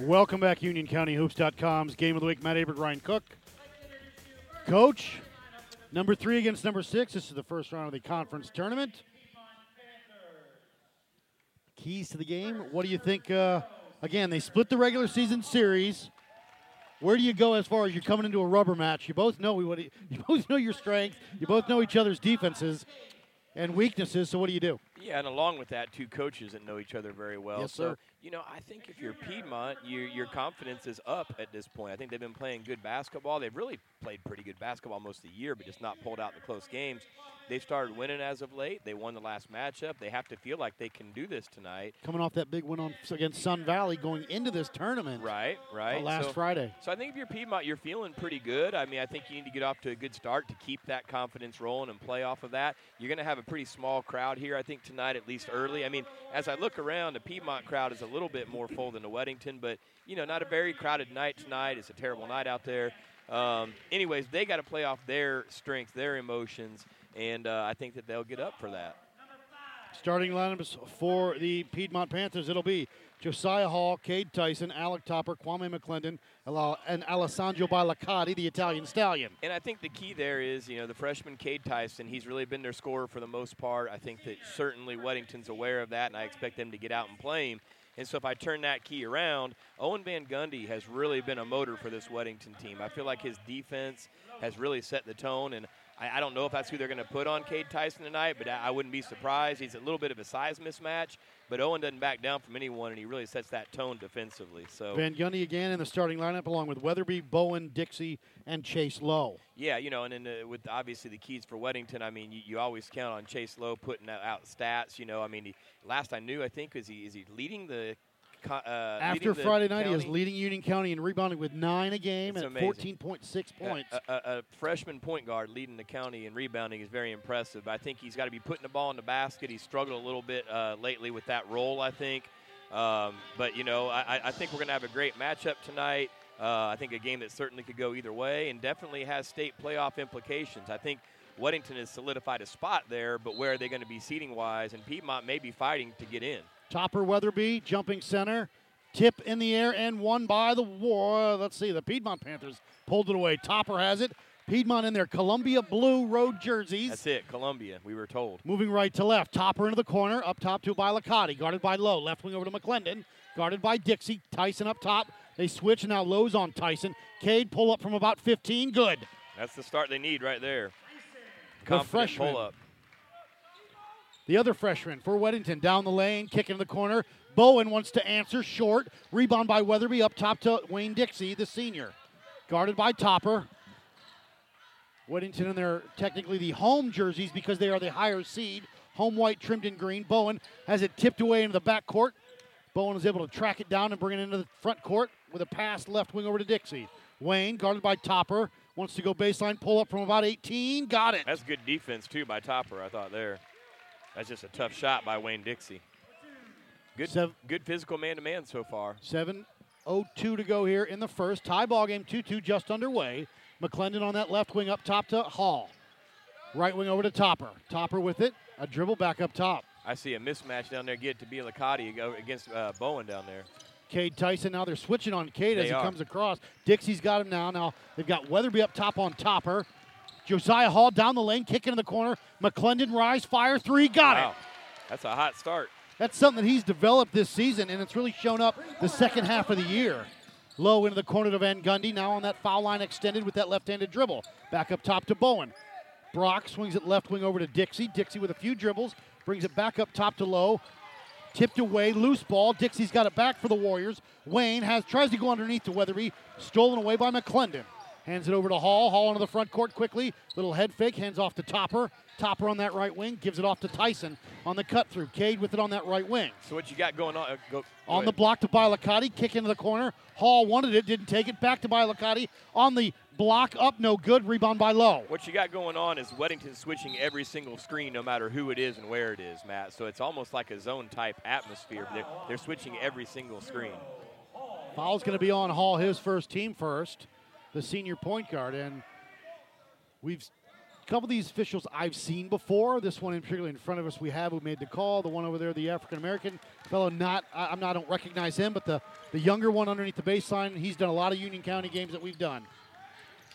Welcome back, UnionCountyHoops.com's Game of the Week. Matt Aber, Ryan Cook. Coach, number three against number six. This is the first round of the conference tournament. Keys to the game. What do you think? Uh, again, they split the regular season series. Where do you go as far as you're coming into a rubber match? You both know what you both know your strengths. You both know each other's defenses and weaknesses. So what do you do? Yeah, and along with that, two coaches that know each other very well. Yes, so, sir. you know, I think if you're Piedmont, you, your confidence is up at this point. I think they've been playing good basketball. They've really played pretty good basketball most of the year, but just not pulled out the close games. They've started winning as of late. They won the last matchup. They have to feel like they can do this tonight. Coming off that big win on against Sun Valley, going into this tournament. Right, right. Uh, last so, Friday. So I think if you're Piedmont, you're feeling pretty good. I mean, I think you need to get off to a good start to keep that confidence rolling and play off of that. You're going to have a pretty small crowd here, I think, tonight, at least early. I mean, as I look around, the Piedmont crowd is a little bit more full than the Weddington, but, you know, not a very crowded night tonight. It's a terrible night out there. Um, anyways, they got to play off their strengths, their emotions, and uh, I think that they'll get up for that. Starting lineups for the Piedmont Panthers, it'll be Josiah Hall, Cade Tyson, Alec Topper, Kwame McClendon, and Alessandro Bailacati, the Italian stallion. And I think the key there is, you know, the freshman Cade Tyson, he's really been their scorer for the most part. I think that certainly Weddington's aware of that, and I expect them to get out and play him. And so if I turn that key around, Owen Van Gundy has really been a motor for this Weddington team. I feel like his defense has really set the tone, and I, I don't know if that's who they're going to put on Cade Tyson tonight, but I, I wouldn't be surprised. He's a little bit of a size mismatch, but Owen doesn't back down from anyone, and he really sets that tone defensively. So Van Gundy again in the starting lineup, along with Weatherby, Bowen, Dixie, and Chase Lowe. Yeah, you know, and then uh, with obviously the keys for Weddington, I mean, you, you always count on Chase Lowe putting out, stats. You know, I mean, he, last I knew, I think is he is he leading the uh, After Friday night, he was county? leading Union County in rebounding with nine a game and amazing. 14.6 points. A, a, a freshman point guard leading the county in rebounding is very impressive. I think he's got to be putting the ball in the basket. He's struggled a little bit uh, lately with that role, I think. Um, but, you know, I, I think we're going to have a great matchup tonight. Uh, I think a game that certainly could go either way and definitely has state playoff implications. I think Weddington has solidified a spot there, but where are they going to be seating wise? And Piedmont may be fighting to get in. Topper Weatherby, jumping center, tip in the air and won by the war. Let's see, the Piedmont Panthers pulled it away. Topper has it. Piedmont in their Columbia blue road jerseys. That's it, Columbia, we were told. Moving right to left. Topper into the corner. Up top to Bailacati. Guarded by Lowe. Left wing over to McClendon. Guarded by Dixie. Tyson up top. They switch. Now Lowe's on Tyson. Cade pull up from about 15. Good. That's the start they need right there. The Confident freshman. pull up. The other freshman for Weddington down the lane, kick in the corner. Bowen wants to answer short. Rebound by Weatherby up top to Wayne Dixie, the senior. Guarded by Topper. Weddington in their technically the home jerseys because they are the higher seed. Home white trimmed in green. Bowen has it tipped away into the back court. Bowen is able to track it down and bring it into the front court with a pass left wing over to Dixie. Wayne, guarded by Topper, wants to go baseline, pull up from about 18. Got it. That's good defense too by Topper. I thought there. That's just a tough shot by Wayne Dixie. Good, Sev- good physical man-to-man so far. 7.02 to go here in the first. Tie ball game 2 2 just underway. McClendon on that left wing up top to Hall. Right wing over to Topper. Topper with it. A dribble back up top. I see a mismatch down there. Get to be Licati against uh, Bowen down there. Cade Tyson. Now they're switching on Cade as he are. comes across. Dixie's got him now. Now they've got Weatherby up top on Topper. Josiah Hall down the lane, kicking in the corner. McClendon rise, fire three, got wow. it. That's a hot start. That's something that he's developed this season, and it's really shown up the second half of the year. Low into the corner to Van Gundy, now on that foul line extended with that left-handed dribble. Back up top to Bowen. Brock swings it left wing over to Dixie. Dixie with a few dribbles, brings it back up top to Low. Tipped away, loose ball. Dixie's got it back for the Warriors. Wayne has tries to go underneath to Weatherby, stolen away by McClendon. Hands it over to Hall. Hall into the front court quickly. Little head fake, hands off to Topper. Topper on that right wing, gives it off to Tyson on the cut through. Cade with it on that right wing. So what you got going on? uh, Go, go On the block to Bailacati, kick into the corner. Hall wanted it, didn't take it. Back to Bailacati. On the block, up, no good. Rebound by Low. What you got going on is Weddington switching every single screen, no matter who it is and where it is, Matt. So it's almost like a zone type atmosphere. They're, they're switching every single screen. Foul's going to be on Hall, his first team first, the senior point guard. And we've A couple of these officials I've seen before. This one, in particular, in front of us, we have who made the call. The one over there, the African American fellow, not I, I'm not I don't recognize him, but the the younger one underneath the baseline. He's done a lot of Union County games that we've done.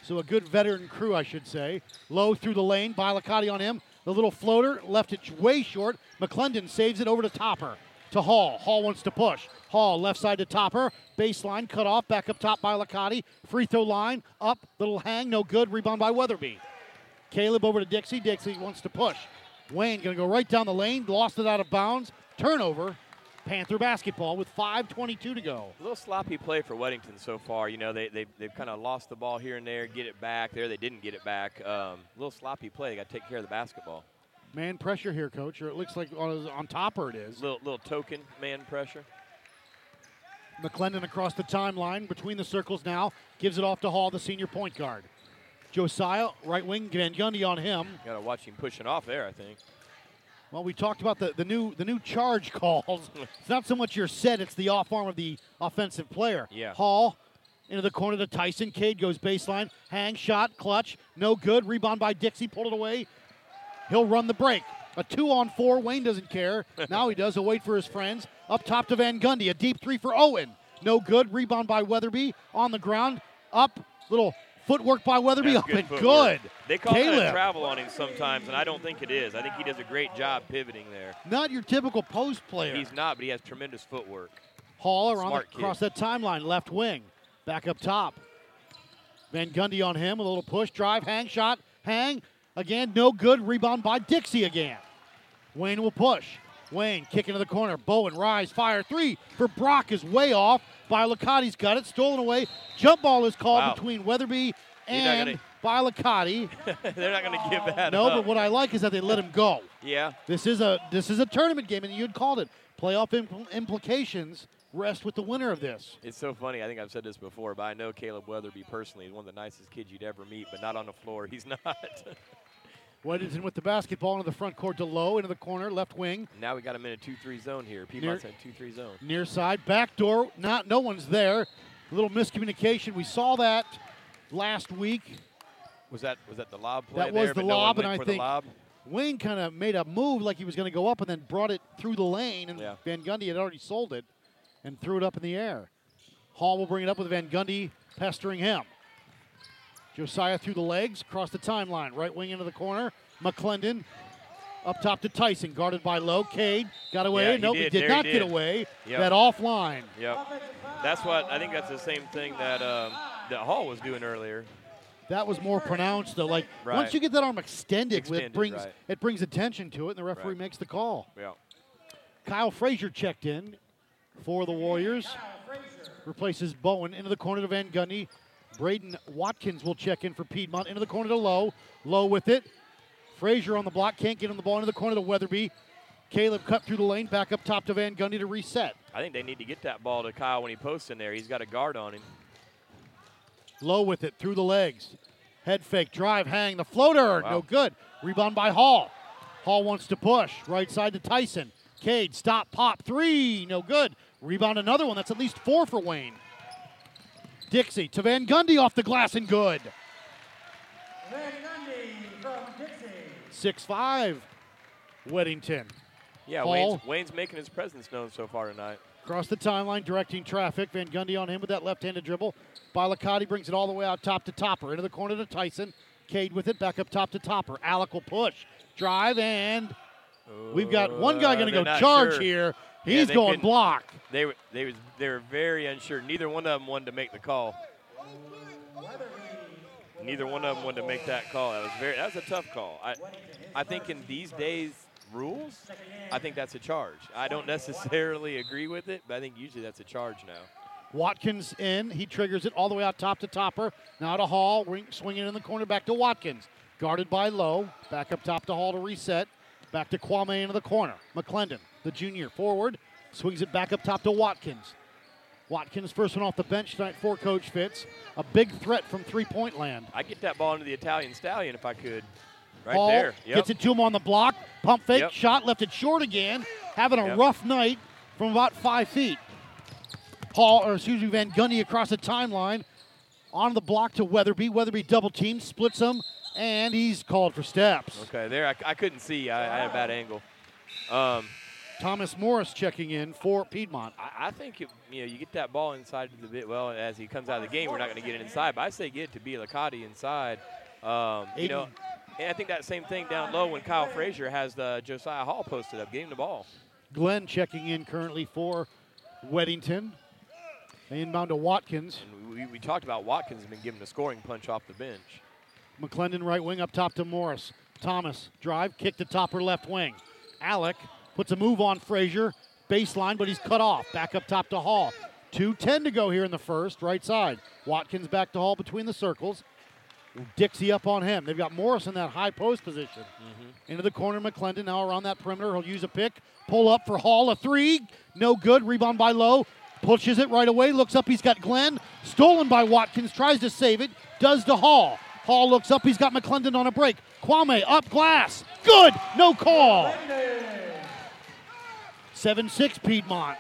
So a good veteran crew, I should say. Low through the lane, Bialicati on him. The little floater left it way short. McClendon saves it over to Topper. To Hall. Hall wants to push. Hall left side to Topper. Baseline cut off. Back up top by Licati. Free throw line. Up. Little hang. No good. Rebound by Weatherby. Caleb over to Dixie. Dixie wants to push. Wayne going to go right down the lane. Lost it out of bounds. Turnover. Panther basketball with 5.22 to go. A little sloppy play for Weddington so far. You know, they, they, they've kind of lost the ball here and there, get it back. There, they didn't get it back. Um, a little sloppy play. They got to take care of the basketball. Man pressure here, coach, or it looks like on, on topper it is. Little, little token man pressure. McClendon across the timeline between the circles now. Gives it off to Hall, the senior point guard. Josiah, right wing, Van Gundy on him. Got to watch him pushing off there, I think. Well, we talked about the, the new the new charge calls. it's not so much your set, it's the off arm of the offensive player. Yeah. Hall into the corner to Tyson. Cade goes baseline. Hang shot, clutch, no good. Rebound by Dixie, pulled it away. He'll run the break. A two on four. Wayne doesn't care. now he does. He'll wait for his friends. Up top to Van Gundy. A deep three for Owen. No good. Rebound by Weatherby. On the ground. Up. Little footwork by Weatherby. That's Up and footwork. good. They call Caleb. that travel on him sometimes, and I don't think it is. I think he does a great job pivoting there. Not your typical post player. He's not, but he has tremendous footwork. Hall around the, across that timeline, left wing, back up top. Van Gundy on him, a little push, drive, hang shot, hang again, no good. Rebound by Dixie again. Wayne will push. Wayne kick into the corner. Bowen rise, fire three for Brock is way off. Bialicati's got it, stolen away. Jump ball is called Wow. between Weatherby and Bialicati. They're not going to give that up. no, up. but what I like is that they let him go. yeah, This is a this is a tournament game, and you'd called it. Playoff impl- implications rest with the winner of this. it's so funny. I think I've said this before, but I know Caleb Weatherby personally. He's one of the nicest kids you'd ever meet, but not on the floor. He's not. Weddington with the basketball into the front court to low into the corner, left wing, now we got him in a 2-3 zone here. Piedmont's in 2-3 zone. near side, back door. Not no one's there. A little miscommunication. We saw that last week. Was that was that the lob play That was there, the but no lob, and I think lob? Wayne kind of made a move like he was going to go up, and then brought it through the lane, and Yeah. Van Gundy had already sold it and threw it up in the air. Hall will bring it up with Van Gundy pestering him. Josiah through the legs, across the timeline, right wing into the corner. McClendon up top to Tyson, guarded by Low. Cade got away. Yeah, he nope, he did. did There not he get away. Yep. That offline. Yep. That's what I think. That's the same thing that um, that Hall was doing earlier. That was more pronounced though. Like Right. once you get that arm extended, Extended, it brings right. it brings attention to it, and the referee Right. makes the call. Yeah. Kyle Frazier checked in for the Warriors. Replaces Bowen into the corner to Van Gundy. Braden Watkins will check in for Piedmont into the corner to Low. Low with it. Frazier on the block can't get him the ball into the corner to Weatherby. Caleb cut through the lane, back up top to Van Gundy to reset. I think they need to get that ball to Kyle when he posts in there. He's got a guard on him. Low with it through the legs. Head fake, drive, hang, the floater, Wow. no good. Rebound by Hall. Hall wants to push. Right side to Tyson. Cade, stop, pop, three, no good. Rebound another one. That's at least four for Wayne. Dixie to Van Gundy off the glass and good. Van Gundy from Dixie. 6 5. Weddington. Yeah, Wayne's, Wayne's making his presence known so far tonight. Across the timeline, directing traffic. Van Gundy on him with that left-handed dribble. Bialicati brings it all the way out top to Topper. Into the corner to Tyson. Cade with it, back up top to Topper. Alec will push. Drive, and we've got one guy going to Uh, go charge sure. here. Yeah, He's they going block. They were they was they were very unsure. Neither one of them wanted to make the call. Neither one of them wanted to make that call. That was very that was a tough call. I I think in these days rules, I think that's a charge. I don't necessarily agree with it, but I think usually that's a charge now. Watkins in. He triggers it all the way out top to Topper. Now to Hall. Ring, swinging in the corner back to Watkins. Guarded by Low. Back up top to Hall to reset. Back to Kwame into the corner. McClendon, the junior, forward. Swings it back up top to Watkins. Watkins, first one off the bench tonight for Coach Fitz. A big threat from three point land. I get that ball into the Italian stallion if I could. Right Hall there. Yep. gets it to him on the block. Pump fake, Yep. shot, left it short again. Having a Yep. rough night from about five feet. Paul, or excuse me, Van Gundy across the timeline. On the block to Weatherby. Weatherby double team, splits him. and he's called for steps. Okay, there I, I couldn't see. I, I had a bad angle. Um, Thomas Morris checking in for Piedmont. I, I think it, you know you get that ball inside the bit. Well, as he comes out of the game, we're not going to get it inside. But I say get it to be Licati inside. Um, you know, and I think that same thing down low when Kyle Frazier has the Josiah Hall posted up, getting the ball. Glenn checking in currently for Weddington. Inbound to Watkins. We, we talked about Watkins been given a scoring punch off the bench. McClendon right wing up top to Morris. Thomas drive, kick to top topper left wing. Alec puts a move on Frazier, baseline, but he's cut off. Back up top to Hall. 2.10 to go here in the first, right side. Watkins back to Hall between the circles. Dixie up on him. They've got Morris in that high post position. Mm-hmm. Into the corner, McClendon now around that perimeter. He'll use a pick. Pull up for Hall, a three. No good. Rebound by Lowe. Pushes it right away. Looks up. He's got Glenn. Stolen by Watkins. Tries to save it. Does to Hall. Hall looks up. He's got McClendon on a break. Kwame up glass. Good. No call. 7 6 Piedmont.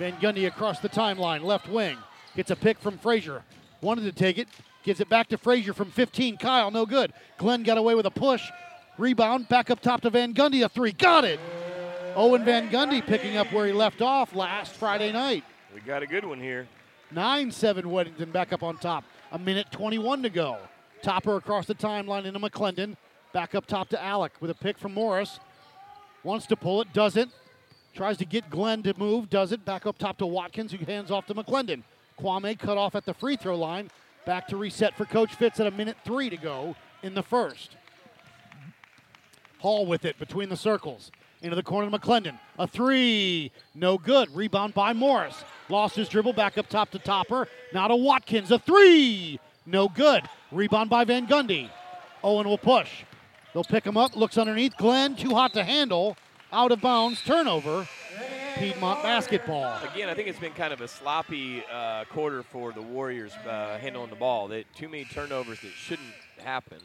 Van Gundy across the timeline. Left wing. Gets a pick from Frazier. Wanted to take it. Gives it back to Frazier from 15. Kyle, no good. Glenn got away with a push. Rebound. Back up top to Van Gundy. A three. Got it. Owen Van Gundy picking up where he left off last Friday night. We got a good one here. 9 7 Weddington back up on top. A minute 21 to go. Topper across the timeline into McClendon. Back up top to Alec with a pick from Morris. Wants to pull it, doesn't. Tries to get Glenn to move, does it. Back up top to Watkins, who hands off to McClendon. Kwame cut off at the free throw line. Back to reset for Coach Fitz at a minute three to go in the first. Hall with it between the circles. Into the corner to McClendon. A three. No good. Rebound by Morris. Lost his dribble back up top to Topper. Now to Watkins. A three. No good. Rebound by Van Gundy. Owen will push. They'll pick him up. Looks underneath. Glenn, too hot to handle. Out of bounds. Turnover. Piedmont basketball. Again, I think it's been kind of a sloppy uh, quarter for the Warriors uh, handling the ball. They, too many turnovers that shouldn't happen.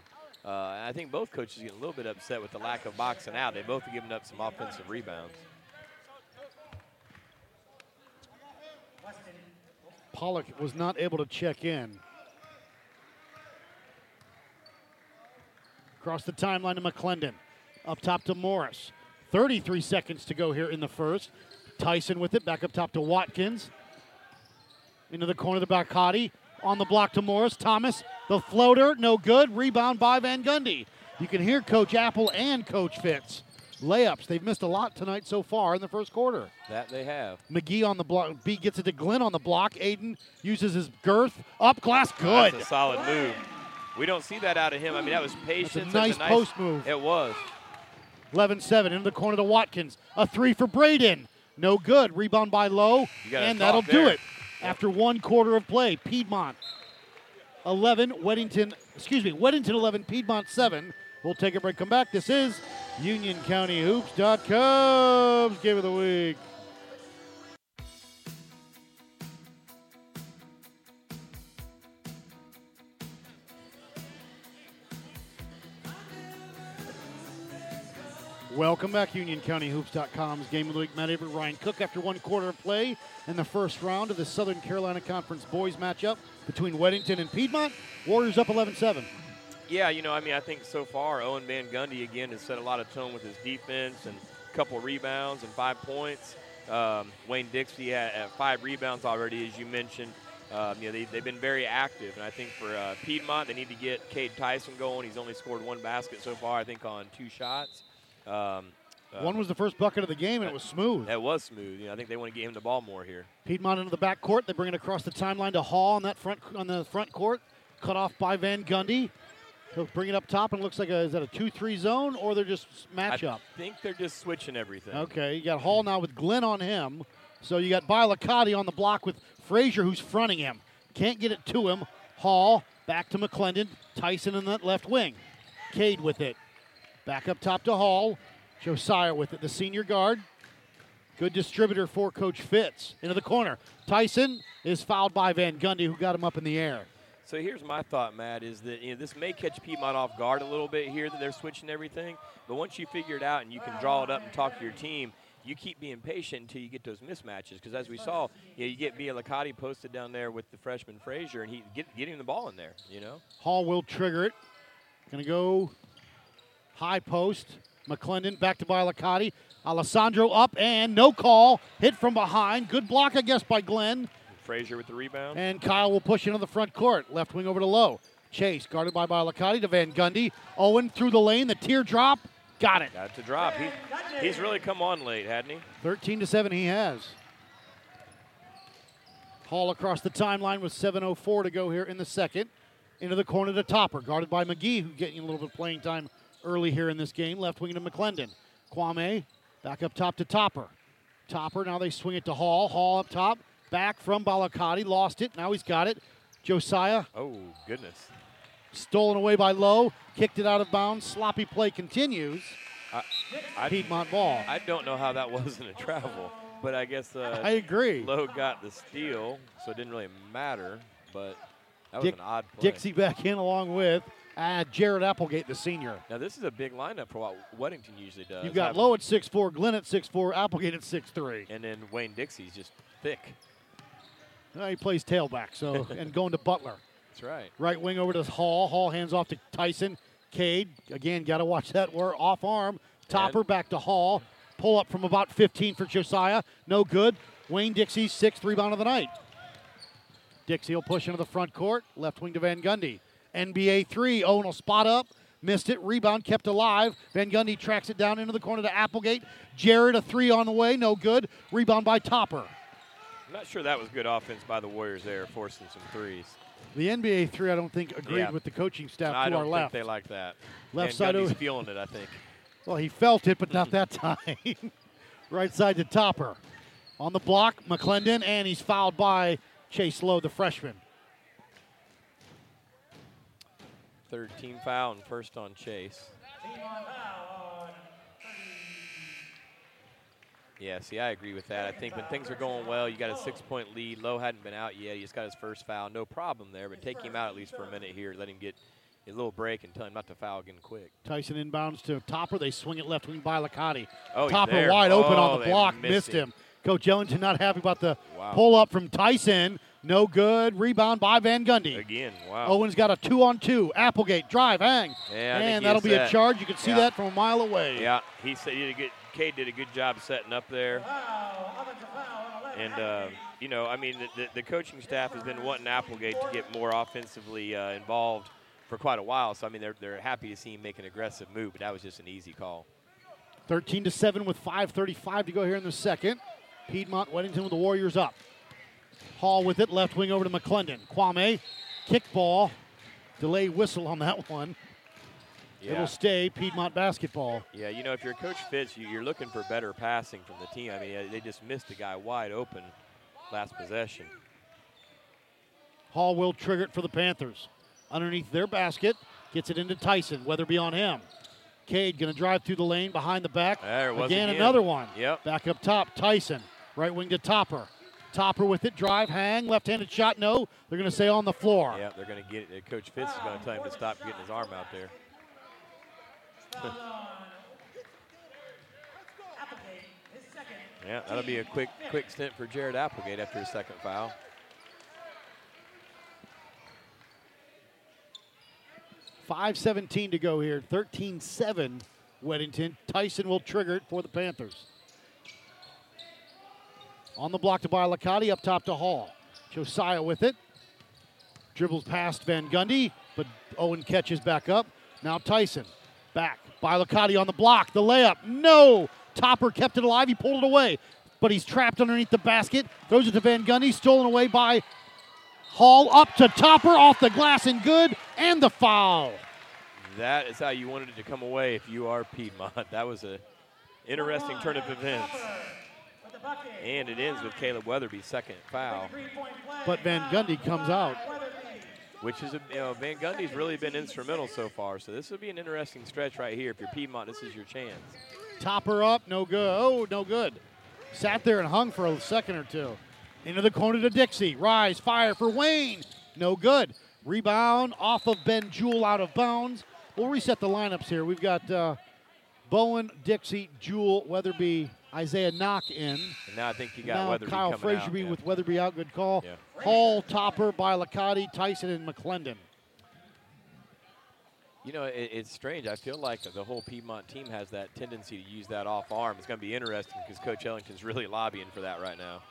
Uh, I think both coaches get a little bit upset with the lack of boxing out. They both have given up some offensive rebounds. Pollock was not able to check in. Across the timeline to McClendon. Up top to Morris. 33 seconds to go here in the first. Tyson with it. Back up top to Watkins. Into the corner of to Bacati. On the block to Morris. Thomas. The floater. No good. Rebound by Van Gundy. You can hear Coach Apple and Coach Fitz. Layups. They've missed a lot tonight so far in the first quarter. That they have. McGee on the block. B gets it to Glenn on the block. Aiden uses his girth. Up glass. Good. That's a solid move. We don't see that out of him. I mean, that was patience. nice post move. It was. 11 7 into the corner to Watkins. A three for Braden. No good. Rebound by Lowe. And that'll do there. it. After one quarter of play, Piedmont 11, Weddington, excuse me, Weddington 11, Piedmont 7. We'll take a break, come back. This is UnionCountyHoops.com's Game of the Week. Welcome back, UnionCountyHoops.com's Game of the Week. Matt Avery, Ryan Cook after one quarter of play in the first round of the Southern Carolina Conference boys matchup between Weddington and Piedmont. Warriors up 11 7. Yeah, you know, I mean, I think so far Owen Van Gundy again has set a lot of tone with his defense and a couple rebounds and five points. Um, Wayne Dixie had, had five rebounds already, as you mentioned. Um, you know, they, they've been very active, and I think for uh, Piedmont, they need to get Cade Tyson going. He's only scored one basket so far, I think, on two shots. Um, uh, One was the first bucket of the game, and it was smooth. that was smooth. You know, I think they want to get him the ball more here. Piedmont into the back court. They bring it across the timeline to Hall on that front on the front court. Cut off by Van Gundy. He'll bring it up top, and it looks like a is that a two-three zone or they're just match I think they're just switching everything. Okay, you got Hall now with Glenn on him. So you got Bilacati on the block with Frazier who's fronting him. Can't get it to him. Hall back to McClendon. Tyson in that left wing. Cade with it. Back up top to Hall. Josiah with it. The senior guard. Good distributor for Coach Fitz. Into the corner. Tyson is fouled by Van Gundy, who got him up in the air. So here's my thought, Matt, is that you know this may catch Piedmont off guard a little bit here that they're switching everything, but once you figure it out and you can draw it up and talk to your team, you keep being patient until you get those mismatches. Because as we saw, you, know, you get Bia Licati posted down there with the freshman Frazier, and he get get him the ball in there. You know, Hall will trigger it. Going to go high post. McClendon back to Bialicati. Alessandro up and no call. Hit from behind. Good block, I guess, by Glenn. Frazier with the rebound. And Kyle will push into the front court. Left wing over to Low. Chase guarded by Bialicati to Van Gundy. Owen through the lane. The teardrop. Got it. Got to drop. He, he's really come on late, hadn't he? 13 to 7 he has. Hall across the timeline with 7.04 to go here in the second. Into the corner to Topper, guarded by McGee, who's getting a little bit of playing time early here in this game. Left wing to McClendon. Kwame back up top to Topper. Topper, now they swing it to Hall. Hall up top. Back from Balakati. Lost it. Now he's got it. Josiah Oh, goodness. stolen away by Lowe. Kicked it out of bounds. Sloppy play continues. I, Piedmont ball. I don't know how that wasn't a travel, but I guess uh, I agree. Lowe got the steal, so it didn't really matter. But that was Dick- an odd play. Dixie back in along with uh, Jared Applegate, the senior. Now this is a big lineup for what Weddington usually does. You've got Lowe at six four, Glenn at six four, Applegate at six three, and then Wayne Dixie's just thick. Well, he plays tailback, so and going to Butler. That's right. Right wing over to Hall. Hall hands off to Tyson. Cade, again, got to watch that. We're off arm. Topper And- back to Hall. Pull up from about 15 for Josiah. No good. Wayne Dixie's sixth rebound of the night. Dixie will push into the front court. Left wing to Van Gundy. NBA three. Owen will spot up. Missed it. Rebound kept alive. Van Gundy tracks it down into the corner to Applegate. Jared a three on the way. No good. Rebound by Topper. I'm not sure that was good offense by the Warriors there, forcing some threes. The NBA three, I don't think, agreed Yeah. with the coaching staff I to don't our think left. they like that. Left and side Gundy's feeling it, I think. Well, he felt it, but not that time. right side to Topper. On the block, McClendon, and he's fouled by Chase Lowe, the freshman. Third team foul and first on Chase. Team on foul on 30. Yeah, see, I agree with that. I think when things are going well, you got a six-point lead. Lowe hadn't been out yet. He just got his first foul. No problem there, but take him out at least for a minute here. Let him get a little break and tell him not to foul again quick. Tyson inbounds to Topper. They swing it left wing by Licati. Oh, Topper there. wide open Oh, on the oh, block, missed missed him. him. Coach Ellington not happy about the Wow. pull up from Tyson. No good. Rebound by Van Gundy. Again, wow. Owen's got a two on two. Applegate, drive, hang. Yeah, and that'll be a charge. You can see Yeah. that from a mile away. Yeah, he said he did a good. Cade did a good job setting up there, Foul, offensive foul on 11. and uh, you know, I mean, the, the, the coaching staff has been wanting Applegate to get more offensively uh, involved for quite a while. So I mean, they're they're happy to see him make an aggressive move, but that was just an easy call. 13 to 7 with 5.35 to go here in the second. Piedmont Weddington with the Warriors up. Hall with it, left wing over to McClendon. Kwame, kick ball. Delay whistle on that one. Yeah. It'll stay Piedmont basketball. Yeah, you know, if you're Coach Fitz, you- you're looking for better passing from the team. I mean, uh, they just missed a guy wide open last possession. Hall will trigger it for the Panthers. Underneath their basket, gets it into Tyson. Weatherby on him. Cade going to drive through the lane behind the back. There it was again, again. another one. Yep. Back up top, Tyson. Right wing to Topper. Topper with it, drive, hang, left-handed shot, no. They're going to say on the floor. Yeah, they're going to get it. Coach Fitz is going to tell him to stop getting his arm out there. Foul on Applegate, his second. Yeah, that'll be a quick quick stint for Jared Applegate after his second foul. Five seventeen to go here. 13-7 Weddington. Tyson will trigger it for the Panthers. On the block to Bialicati, up top to Hall. Josiah with it. Dribbles past Van Gundy, but Owen catches back up. Now Tyson. Back. Bialicati on the block. The layup. No! Topper kept it alive. He pulled it away. But he's trapped underneath the basket. Throws it to Van Gundy. Stolen away by Hall. Up to Topper. Off the glass and good. And the foul. That is how you wanted it to come away if you are Piedmont. That was a interesting turn of events. With the bucket. And it ends with Caleb Weatherby's second foul, But Van Gundy comes out. Which is, a, you know, Van Gundy's really been instrumental so far. So this will be an interesting stretch right here. If you're Piedmont, this is your chance. Topper up, no good. Oh, no good. Sat there and hung for a second or two. Into the corner to Dixie. Rise, fire for Wayne. No good. Rebound off of Ben Jewell out of bounds. We'll reset the lineups here. We've got uh, Bowen, Dixie, Jewell, Weatherby, Isaiah Knock in. And now I think you got now Weatherby Kyle coming out. Fraserby yeah. with Weatherby out. Good call. Yeah. Hall, Topper, by Bialicati, Tyson, and McClendon. You know, it, it's strange. I feel like the whole Piedmont team has that tendency to use that off arm. It's going to be interesting because Coach Ellington's really lobbying for that right now.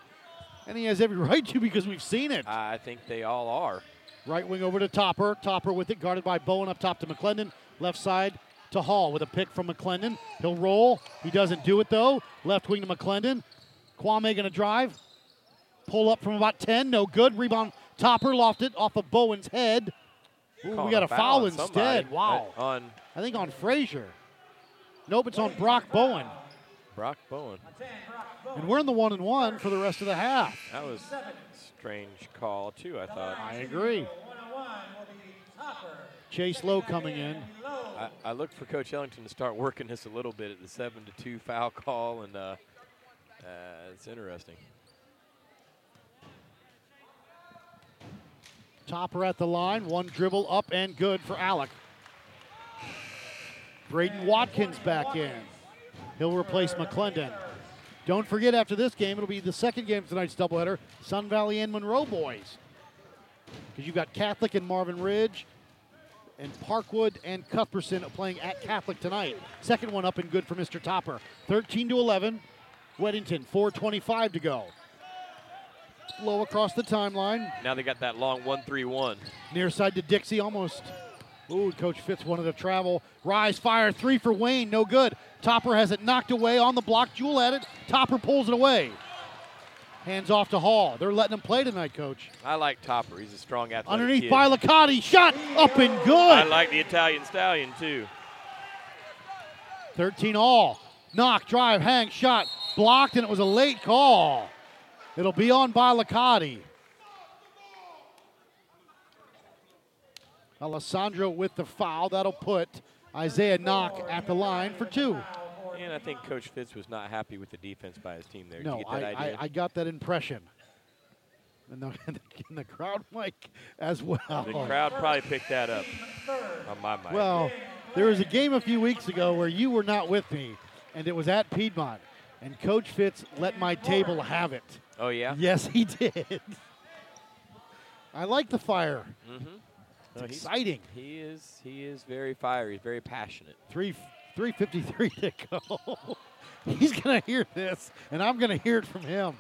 And he has every right to because we've seen it. I think they all are. Right wing over to Topper. Topper with it, guarded by Bowen up top to McClendon. Left side to Hall with a pick from McClendon. He'll roll. He doesn't do it though. Left wing to McClendon. Kwame to drive. Pull up from about 10. No good. Rebound. Topper lofted off of Bowen's head. Ooh, we got a foul, on instead. Wow. On I think on Frazier. Nope, it's on Brock Bowen. Brock Bowen. And we're in the one and one for the rest of the half. That was a strange call, too, I thought. I agree. One-on-one will be Topper. Chase Lowe coming in. I, I looked for Coach Ellington to start working this a little bit at the 7 to 2 foul call, and uh, uh, it's interesting. Topper at the line, one dribble up and good for Alec. Braden Watkins back in. He'll replace McClendon. Don't forget, after this game, it'll be the second game of tonight's doubleheader Sun Valley and Monroe boys. Because you've got Catholic and Marvin Ridge, and Parkwood and Cuthbertson playing at Catholic tonight. Second one up and good for Mr. Topper. 13 to 11. Weddington, 4.25 to go. Low across the timeline. Now they got that long 1 3 1. Near side to Dixie, almost. Ooh, Coach Fitz wanted to travel. Rise, fire, three for Wayne, no good. Topper has it knocked away on the block. Jewell at it. Topper pulls it away. Hands off to Hall. They're letting him play tonight, Coach. I like Topper. He's a strong athlete. Underneath kid. by Licati. Shot up and good. I like the Italian Stallion, too. 13 all. Knock, drive, hang, shot. Blocked, and it was a late call. It'll be on by Licati. Alessandro with the foul. That'll put Isaiah Knock at the line for two. And I think Coach Fitz was not happy with the defense by his team there. Did No, you get that I, I, idea? I got that impression. And the, and the crowd mic as well. the crowd probably picked that up on my mind. Well, there was a game a few weeks ago where you were not with me, and it was at Piedmont. And Coach Fitz let my table have it. oh, yeah? Yes, he did. I like the fire. Mm-hmm. It's exciting. He is he is very fiery, He's very passionate. Three, 353 to go. He's going to hear this, and I'm going to hear it from him.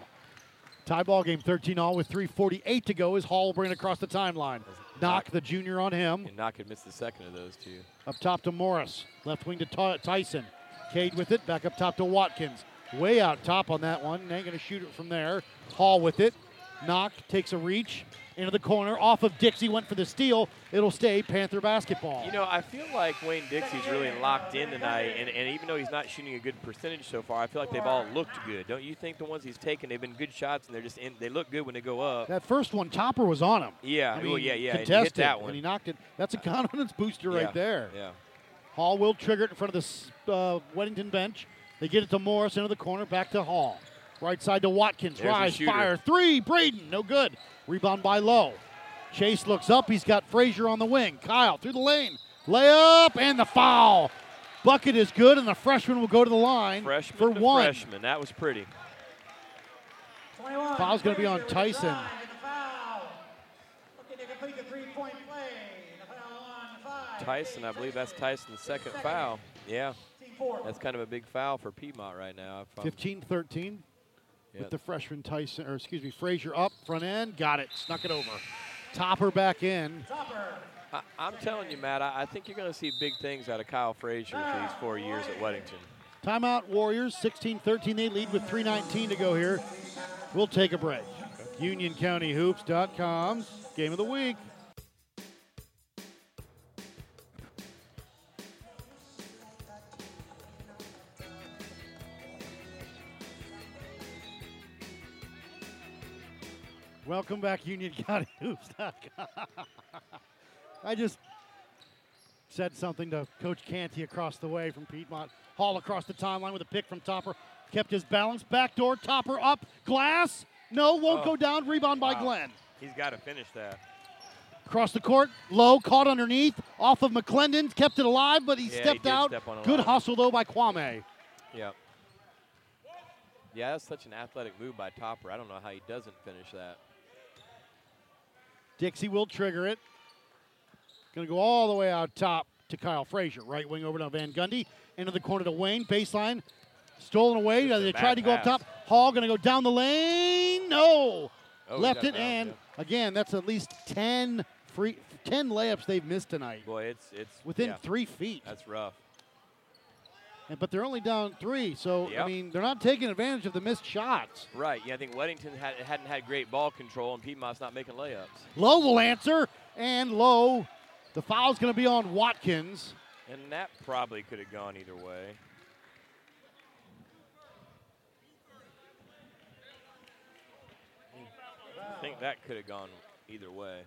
Tie ball game 13 all with 348 to go as Hall will bring it across the timeline. Knock the junior on him. And not could miss the second of those two. Up top to Morris. Left wing to Ty- Tyson. Cade with it. Back up top to Watkins. Way out top on that one. Ain't going to shoot it from there. Hall with it. Knock takes a reach into the corner. Off of Dixie. Went for the steal. It'll stay Panther basketball. You know, I feel like Wayne Dixie's really locked in tonight, and, and even though he's not shooting a good percentage so far, I feel like they've all looked good. Don't you think the ones he's taken, they've been good shots, and they're just in, they look good when they go up. that first one, Topper was on him. Yeah, I well, mean, yeah, yeah, and he Contested, that one. And he knocked it. That's a confidence booster Yeah, right there. Yeah. Hall will trigger it in front of the uh, Weddington bench. They get it to Morris into the corner. Back to Hall. Right side to Watkins. There's Rise, fire. Three. Braden. No good. Rebound by Lowe. Chase looks up. He's got Frazier on the wing. Kyle through the lane. Layup and the foul. Bucket is good, and the freshman will go to the line Freshman for to one. freshman. That was pretty. 21. Foul's gonna be on Frazier with the Tyson. drive and the foul. Looking to complete the three-point play. The foul on five. Tyson, I believe that's Tyson's second foul. Yeah, that's kind of a big foul for Piedmont right now. if I'm- 15 13 yeah. with the freshman Tyson, or excuse me, Frazier up, front end. Got it. Snuck it over. Topper back in. Topper. I, I'm telling you, Matt, I, I think you're going to see big things out of Kyle Frazier for these four years at Weddington. Timeout Warriors, 16 13. They lead with 3.19 to go here. We'll take a break. UnionCountyHoops.com. Game of the week. Welcome back, UnionCountyHoops.com. I just said something to Coach Canty across the way from Piedmont. Hall across the timeline with a pick from Topper. Kept his balance. Backdoor. Topper up. Glass. No, won't Oh. go down. Rebound by Glenn. He's got to finish that. Across the court. Low. Caught underneath. Off of McClendon. Kept it alive, but he Yeah, stepped did out. step Good hustle, though, by Kwame. Yeah. Yeah, that's such an athletic move by Topper. I don't know how he doesn't finish that. Dixie will trigger it. Going to go all the way out top. to Kyle Frazier. Right wing over to Van Gundy. Into the corner to Wayne. Baseline. Stolen away. They tried to go up top. Hall going to go down the lane. No. Oh, Left it. And yeah. again, that's at least 10 free 10 layups they've missed tonight. Boy, it's it's Within yeah, three feet. That's rough. And- But they're only down three. So, I mean, they're not taking advantage of the missed shots. Right. Yeah, I think Weddington had, hadn't had great ball control, and Piedmont's not making layups. Low will answer. And Low, the foul's going to be on Watkins. And that probably could have gone either way. I think that could have gone either way.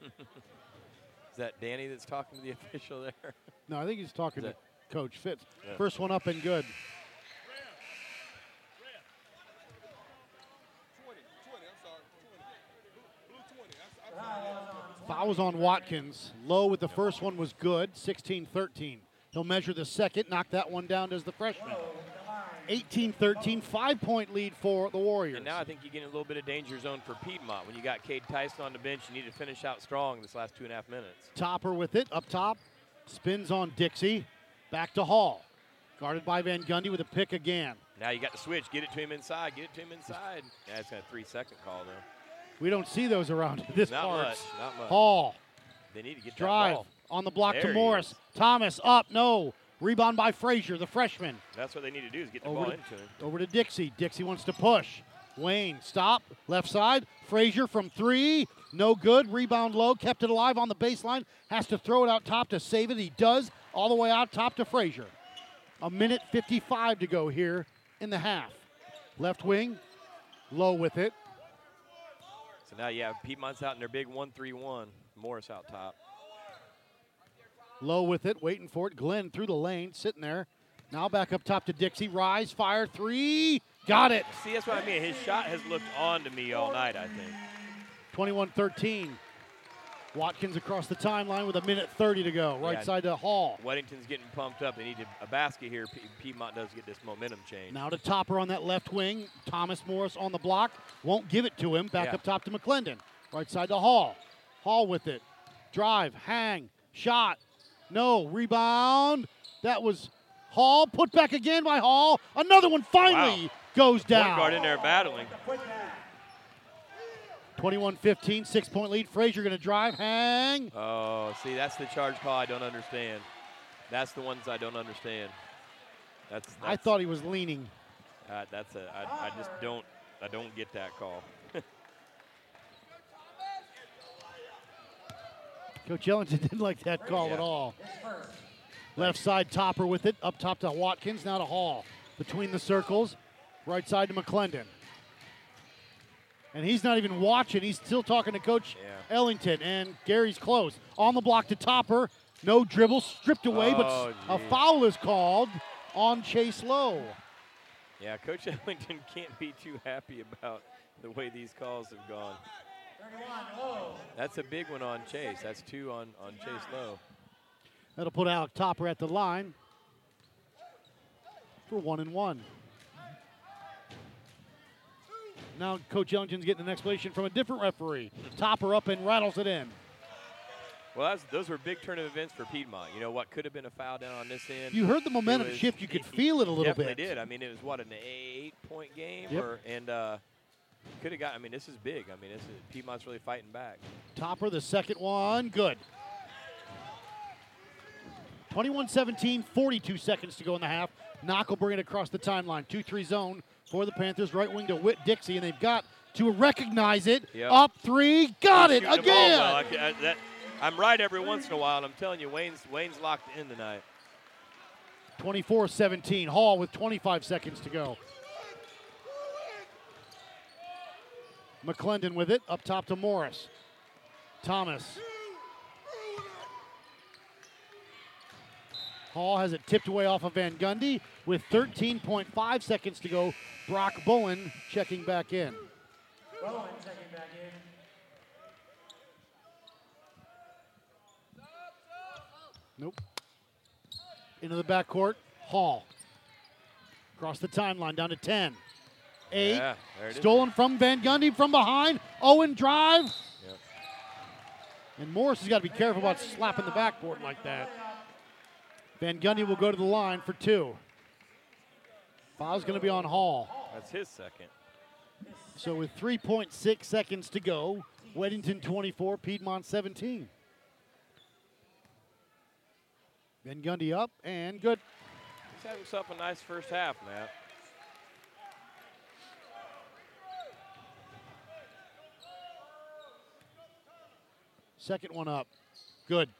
Is that Danny that's talking to the official there? No, I think he's talking to Coach Fitz. Yeah. First one up and good. Foul was on Watkins. Low with the first one was good, 16-13. He'll measure the second, knock that one down as the freshman. 18-13, five-point lead for the Warriors. And now I think you get in a little bit of danger zone for Piedmont. When you got Cade Tyson on the bench, you need to finish out strong this last two and a half minutes. Topper with it up top, spins on Dixie, back to Hall. Guarded by Van Gundy with a pick again. Now you got the switch. Get it to him inside. Get it to him inside. Yeah, it's got a three-second call though. We don't see those around this Not part. much. Not much. Hall They need to get drive on the block There to Morris. is. Thomas up, no. Rebound by Frazier, the freshman. That's what they need to do is get the Over ball to, into him. over to Dixie. Dixie wants to push. Wayne, stop. Left side. Frazier from three. No good. Rebound low. Kept it alive on the baseline. Has to throw it out top to save it. He does. All the way out top to Frazier. A minute 55 to go here in the half. Left wing. Low with it. So now, you yeah, Piedmont's out in their big one-three-one. Morris out top. Low with it, waiting for it. Glenn through the lane, sitting there. Now back up top to Dixie. Rise, fire, three. Got it. See, that's what I mean. His shot has looked on to me all night. I think. 21 13. Watkins across the timeline with a minute 30 to go. Right Yeah. side to Hall. Weddington's getting pumped up. They need a basket here. P- Piedmont does get this momentum change. Now to Topper on that left wing. Thomas Morris on the block. Won't give it to him. Back Yeah. up top to McClendon. Right side to Hall. Hall with it. Drive, hang, shot. No. Rebound. That was Hall. Put back again by Hall. Another one finally Wow. goes Point down. guard in there battling. 21 15, six point lead. Frazier going to drive, hang. Oh, see, that's the charge call I don't understand. That's the ones I don't understand. That's, that's I thought he was leaning. uh, that's a I, I just don't I don't get that call. Coach Ellington didn't like that call Yeah. at all. Left side Topper with it, up top to Watkins, now to Hall. Between the circles, right side to McClendon. And he's not even watching. He's still talking to Coach Yeah. Ellington. And Gary's close. On the block to Topper. No dribble, stripped away, but Oh, a geez. foul is called on Chase Lowe. Yeah, Coach Ellington can't be too happy about the way these calls have gone. 31, low. That's a big one on Chase. That's two on, on Chase Lowe. That'll put Alec Topper at the line for one and one. Now Coach Ellington's getting an explanation from a different referee. Topper up and rattles it in. Well, that's, those were big turn of events for Piedmont. You know what could have been a foul down on this end. You heard the momentum was- shift. You could it- feel it a little definitely bit. did. I mean, it was what an eight-point game, Yep. or and uh, could have got. I mean, this is big. I mean, this is Piedmont's really fighting back. Topper, the second one, good. 21 17, 42 seconds to go in the half. Knock will bring it across the timeline. 2 3 zone for the Panthers. Right wing to Whit Dixie, and they've got to recognize it. Yep. Up three, got it the ball again. well. I, I, that, I'm right every once in a while, I'm telling you, Wayne's Wayne's locked in tonight. 24 17. Hall with 25 seconds to go. McClendon with it, up top to Morris. Thomas. Hall has it tipped away off of Van Gundy with 13.5 seconds to go. Brock Bowen checking back in. Bowen checking back in. Nope. Into the backcourt. Hall. Across the timeline, down to 10. Eight. Yeah, it is. Stolen from Van Gundy from behind. Owen drive. Yep. And Morris has got to be careful about slapping the backboard like that. Van Gundy will go to the line for two. Foul's going to be on Hall. That's his second. So with 3.6 seconds to go, Weddington 24, Piedmont 17. Van Gundy up and good. He's had himself a nice first half, Matt. Second one up. Good.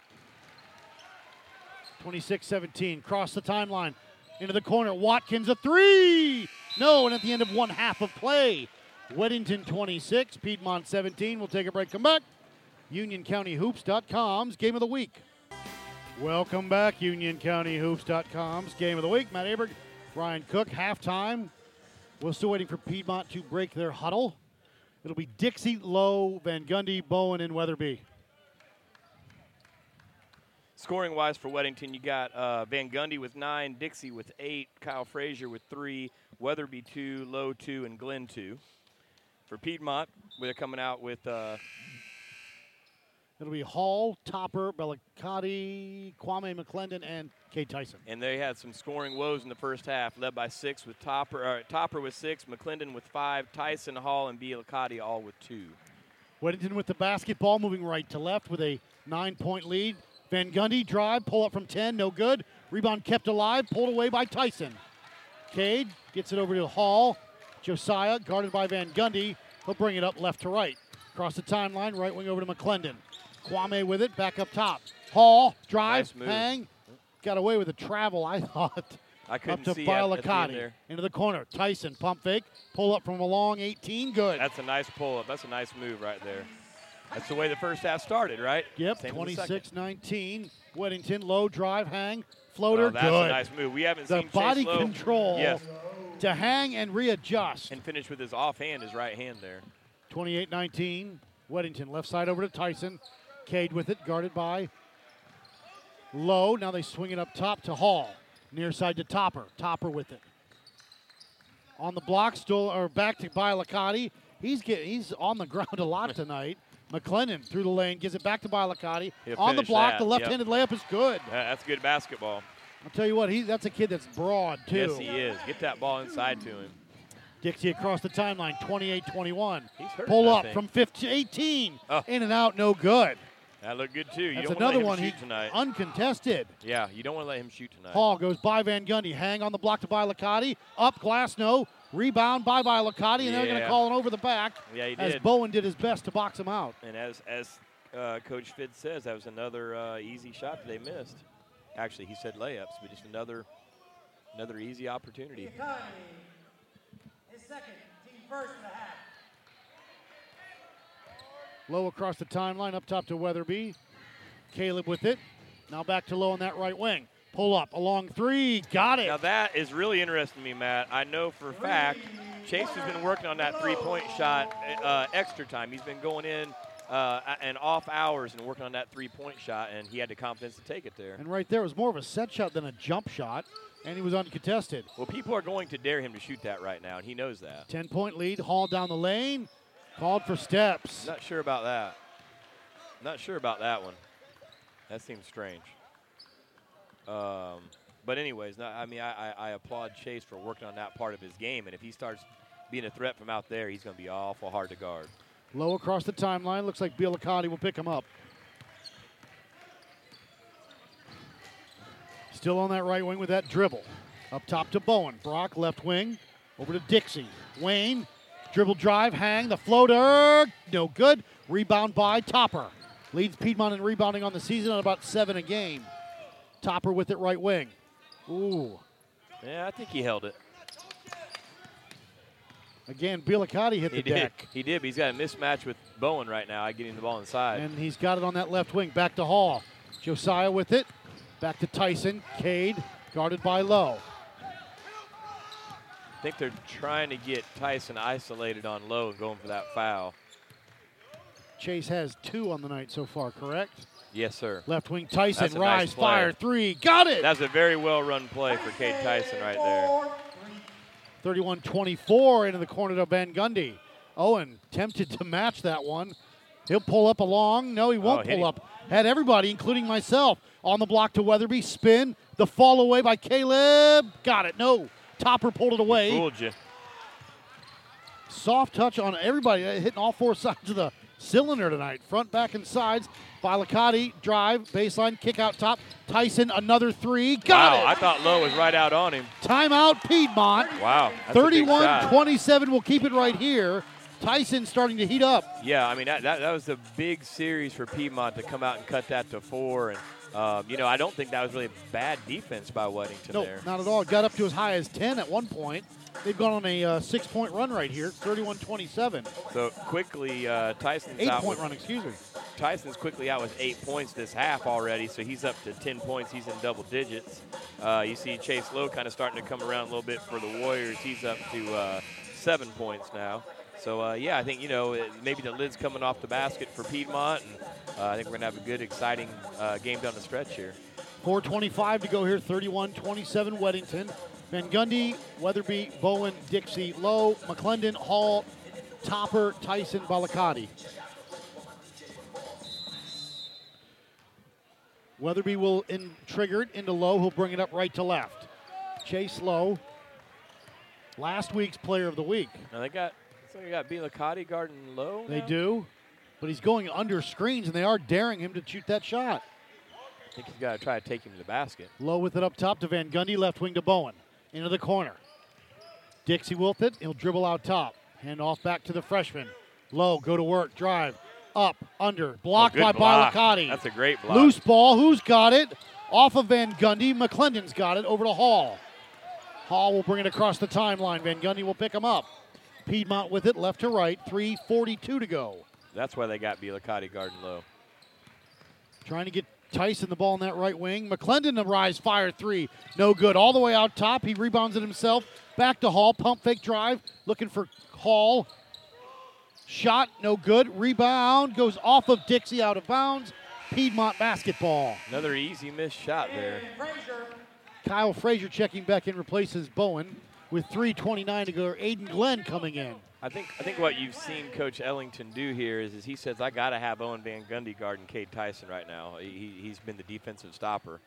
26 17. Cross the timeline. Into the corner. Watkins a three. No, and at the end of one half of play. Weddington 26, Piedmont 17. We'll take a break. Come back. UnionCountyHoops.com's game of the week. Welcome back, UnionCountyHoops.com's game of the week. Matt Aberg, Ryan Cook, halftime. We're still waiting for Piedmont to break their huddle. It'll be Dixie, Lowe, Van Gundy, Bowen, and Weatherby. Scoring wise for Weddington, you got uh, Van Gundy with nine, Dixie with eight, Kyle Frazier with three, Weatherby two, Lowe two, and Glenn two. For Piedmont, they're coming out with uh, It'll be Hall, Topper, Bellicotti, Kwame McClendon, and Cade Tyson. and they had some scoring woes in the first half, led by six with Topper, uh, Topper with six, McClendon with five, Tyson, Hall, and Bielakati all with two. Weddington with the basketball, moving right to left with a nine-point lead. Van Gundy drive, pull up from 10, no good. Rebound kept alive, pulled away by Tyson. Cade gets it over to Hall. Josiah, guarded by Van Gundy. He'll bring it up left to right. Across the timeline, right wing over to McClendon. Kwame with it, back up top. Hall, drive, Nice hang. Got away with a travel, I thought. I Up couldn't to see at, at the end Into the corner. Tyson, pump fake. Pull up from a long 18. Good. That's a nice pull up. That's a nice move right there. That's the way the first half started, right? Yep, Same in the second. 26 19. Weddington, Lowe drive, hang, oh, floater, Oh, that's good. a nice move. We haven't the seen body Chase Lowe control Yes, to hang and readjust. and finish with his offhand, his right hand there. 28 19. Weddington, left side over to Tyson. Cade with it, guarded by Lowe. Now they swing it up top to Hall. Near side to Topper. Topper with it. On the block, still or back to Bialacati. He's getting he's on the ground a lot tonight. McClendon through the lane, gives it back to Bialacati. He'll On the block, that, the left-handed layup is good. That's good basketball. I'll tell you what, he that's a kid that's broad too. Yes, he is. Get that ball inside to him. Dixie across the timeline, 28-21. He's hurt Pull up from 15, 18. Oh. In and out, no good. That looked good too. You That's another one he tonight. uncontested. yeah, you don't want to let him shoot tonight. Hall goes by Van Gundy, hang on the block to Bialacati, up glass no, rebound by Bialacati, and they're going to call it over the back Yeah, he as did. Bowen did his best to box him out. And as as uh, Coach Fitz says, that was another uh, easy shot that they missed. Actually, he said layups, but just another another easy opportunity. Akani, his second, team first in the half. Lowe across the timeline, up top to Weatherby. Caleb with it. Now back to Lowe on that right wing. Pull up, a long three, got it. Now that is really interesting to me, Matt. I know for a fact Chase has been working on that three-point shot uh, extra time. He's been going in uh, and off hours and working on that three-point shot, and he had the confidence to take it there. And right there was more of a set shot than a jump shot, and he was uncontested. Well, people are going to dare him to shoot that right now, and he knows that. 10 point lead, Hall down the lane, called for steps. Not sure about that. Not sure about that one. That seems strange. Um, but anyways, no, I mean, I, I, applaud Chase for working on that part of his game, and if he starts being a threat from out there, he's going to be awful hard to guard. Lowe across the timeline, looks like Bielakati will pick him up. Still on that right wing with that dribble. Up top to Bowen. Brock, left wing. Over to Dixie. Wayne, dribble drive, hang, the floater. No good. Rebound by Topper. Leads Piedmont in rebounding on the season at about seven a game. Topper with it right wing. Ooh. Yeah, I think he held it. Again, Bielakati hit He the did. deck. He did, but he's got a mismatch with Bowen right now. I getting the ball inside. And he's got it on that left wing. Back to Hall. Josiah with it. Back to Tyson. Cade, guarded by Lowe. I think they're trying to get Tyson isolated on Lowe and going for that foul. Chase has two on the night so far, correct? Yes, sir. Left wing Tyson, rise, nice fire, three, got it! That's a very well run play for Cade Tyson right there. 31 24 into the corner to Van Gundy. Owen tempted to match that one. He'll pull up along. No, he won't Oh, pull up. Had everybody, including myself, on the block to Weatherby. Spin. The fall away by Caleb. Got it. No. Topper pulled it away. Fooled you. Soft touch on everybody, hitting all four sides of the cylinder tonight. Front, back, and sides. Bilicati, drive, baseline, kick out top. Tyson, another three. Got wow, it. I thought Lowe was right out on him. Timeout, Piedmont. Wow. that's a big 31 shot. 27 will keep it right here. Tyson starting to heat up. Yeah, I mean that, that that was a big series for Piedmont to come out and cut that to four, and um, you know I don't think that was really a bad defense by Weddington No, there. not at all. Got up to as high as 10 at one point. They've gone on a uh, six point run right here, 31 27. So quickly, uh, Tyson's Eight out. point with- run, excuse me. Tyson's quickly out with eight points this half already, so he's up to 10 points. He's in double digits. Uh, you see Chase Lowe kind of starting to come around a little bit for the Warriors. He's up to uh, seven points now. So, uh, yeah, I think, you know, maybe the lid's coming off the basket for Piedmont, and uh, I think we're going to have a good, exciting uh, game down the stretch here. 425 to go here, 31 27 Weddington. Van Gundy, Weatherby, Bowen, Dixie, Lowe, McClendon, Hall, Topper, Tyson, Balicati. Weatherby will in triggered into Lowe. He'll bring it up right to left. Chase Lowe, last week's player of the week. Now they got, so they got Bilicati guarding Lowe. They now? do, but he's going under screens, and they are daring him to shoot that shot. I think he's got to try to take him to the basket. Lowe with it up top to Van Gundy, left wing to Bowen. Into the corner. Dixie with it. He'll dribble out top. Hand off back to the freshman. Lowe, go to work, drive. Up, under. Blocked by block. That's a great block. Loose ball. Who's got it? Off of Van Gundy. McClendon's got it over to Hall. Hall will bring it across the timeline. Van Gundy will pick him up. Piedmont with it, left to right. 3.42 to go. That's why they got Bilicati guarding Lowe. Trying to get Tyson the ball in that right wing. McClendon the rise fire three. No good. All the way out top. He rebounds it himself. Back to Hall. Pump fake drive. Looking for Hall. Shot. No good. Rebound. Goes off of Dixie out of bounds. Piedmont basketball. Another easy missed shot there. Frazier. Kyle Frazier checking back in replaces Bowen with 3.29 to go. Aiden Glenn coming in. I think I think what you've seen Coach Ellington do here is, is he says I got to have Owen Van Gundy guarding Cade Tyson right now. He, he's been the defensive stopper.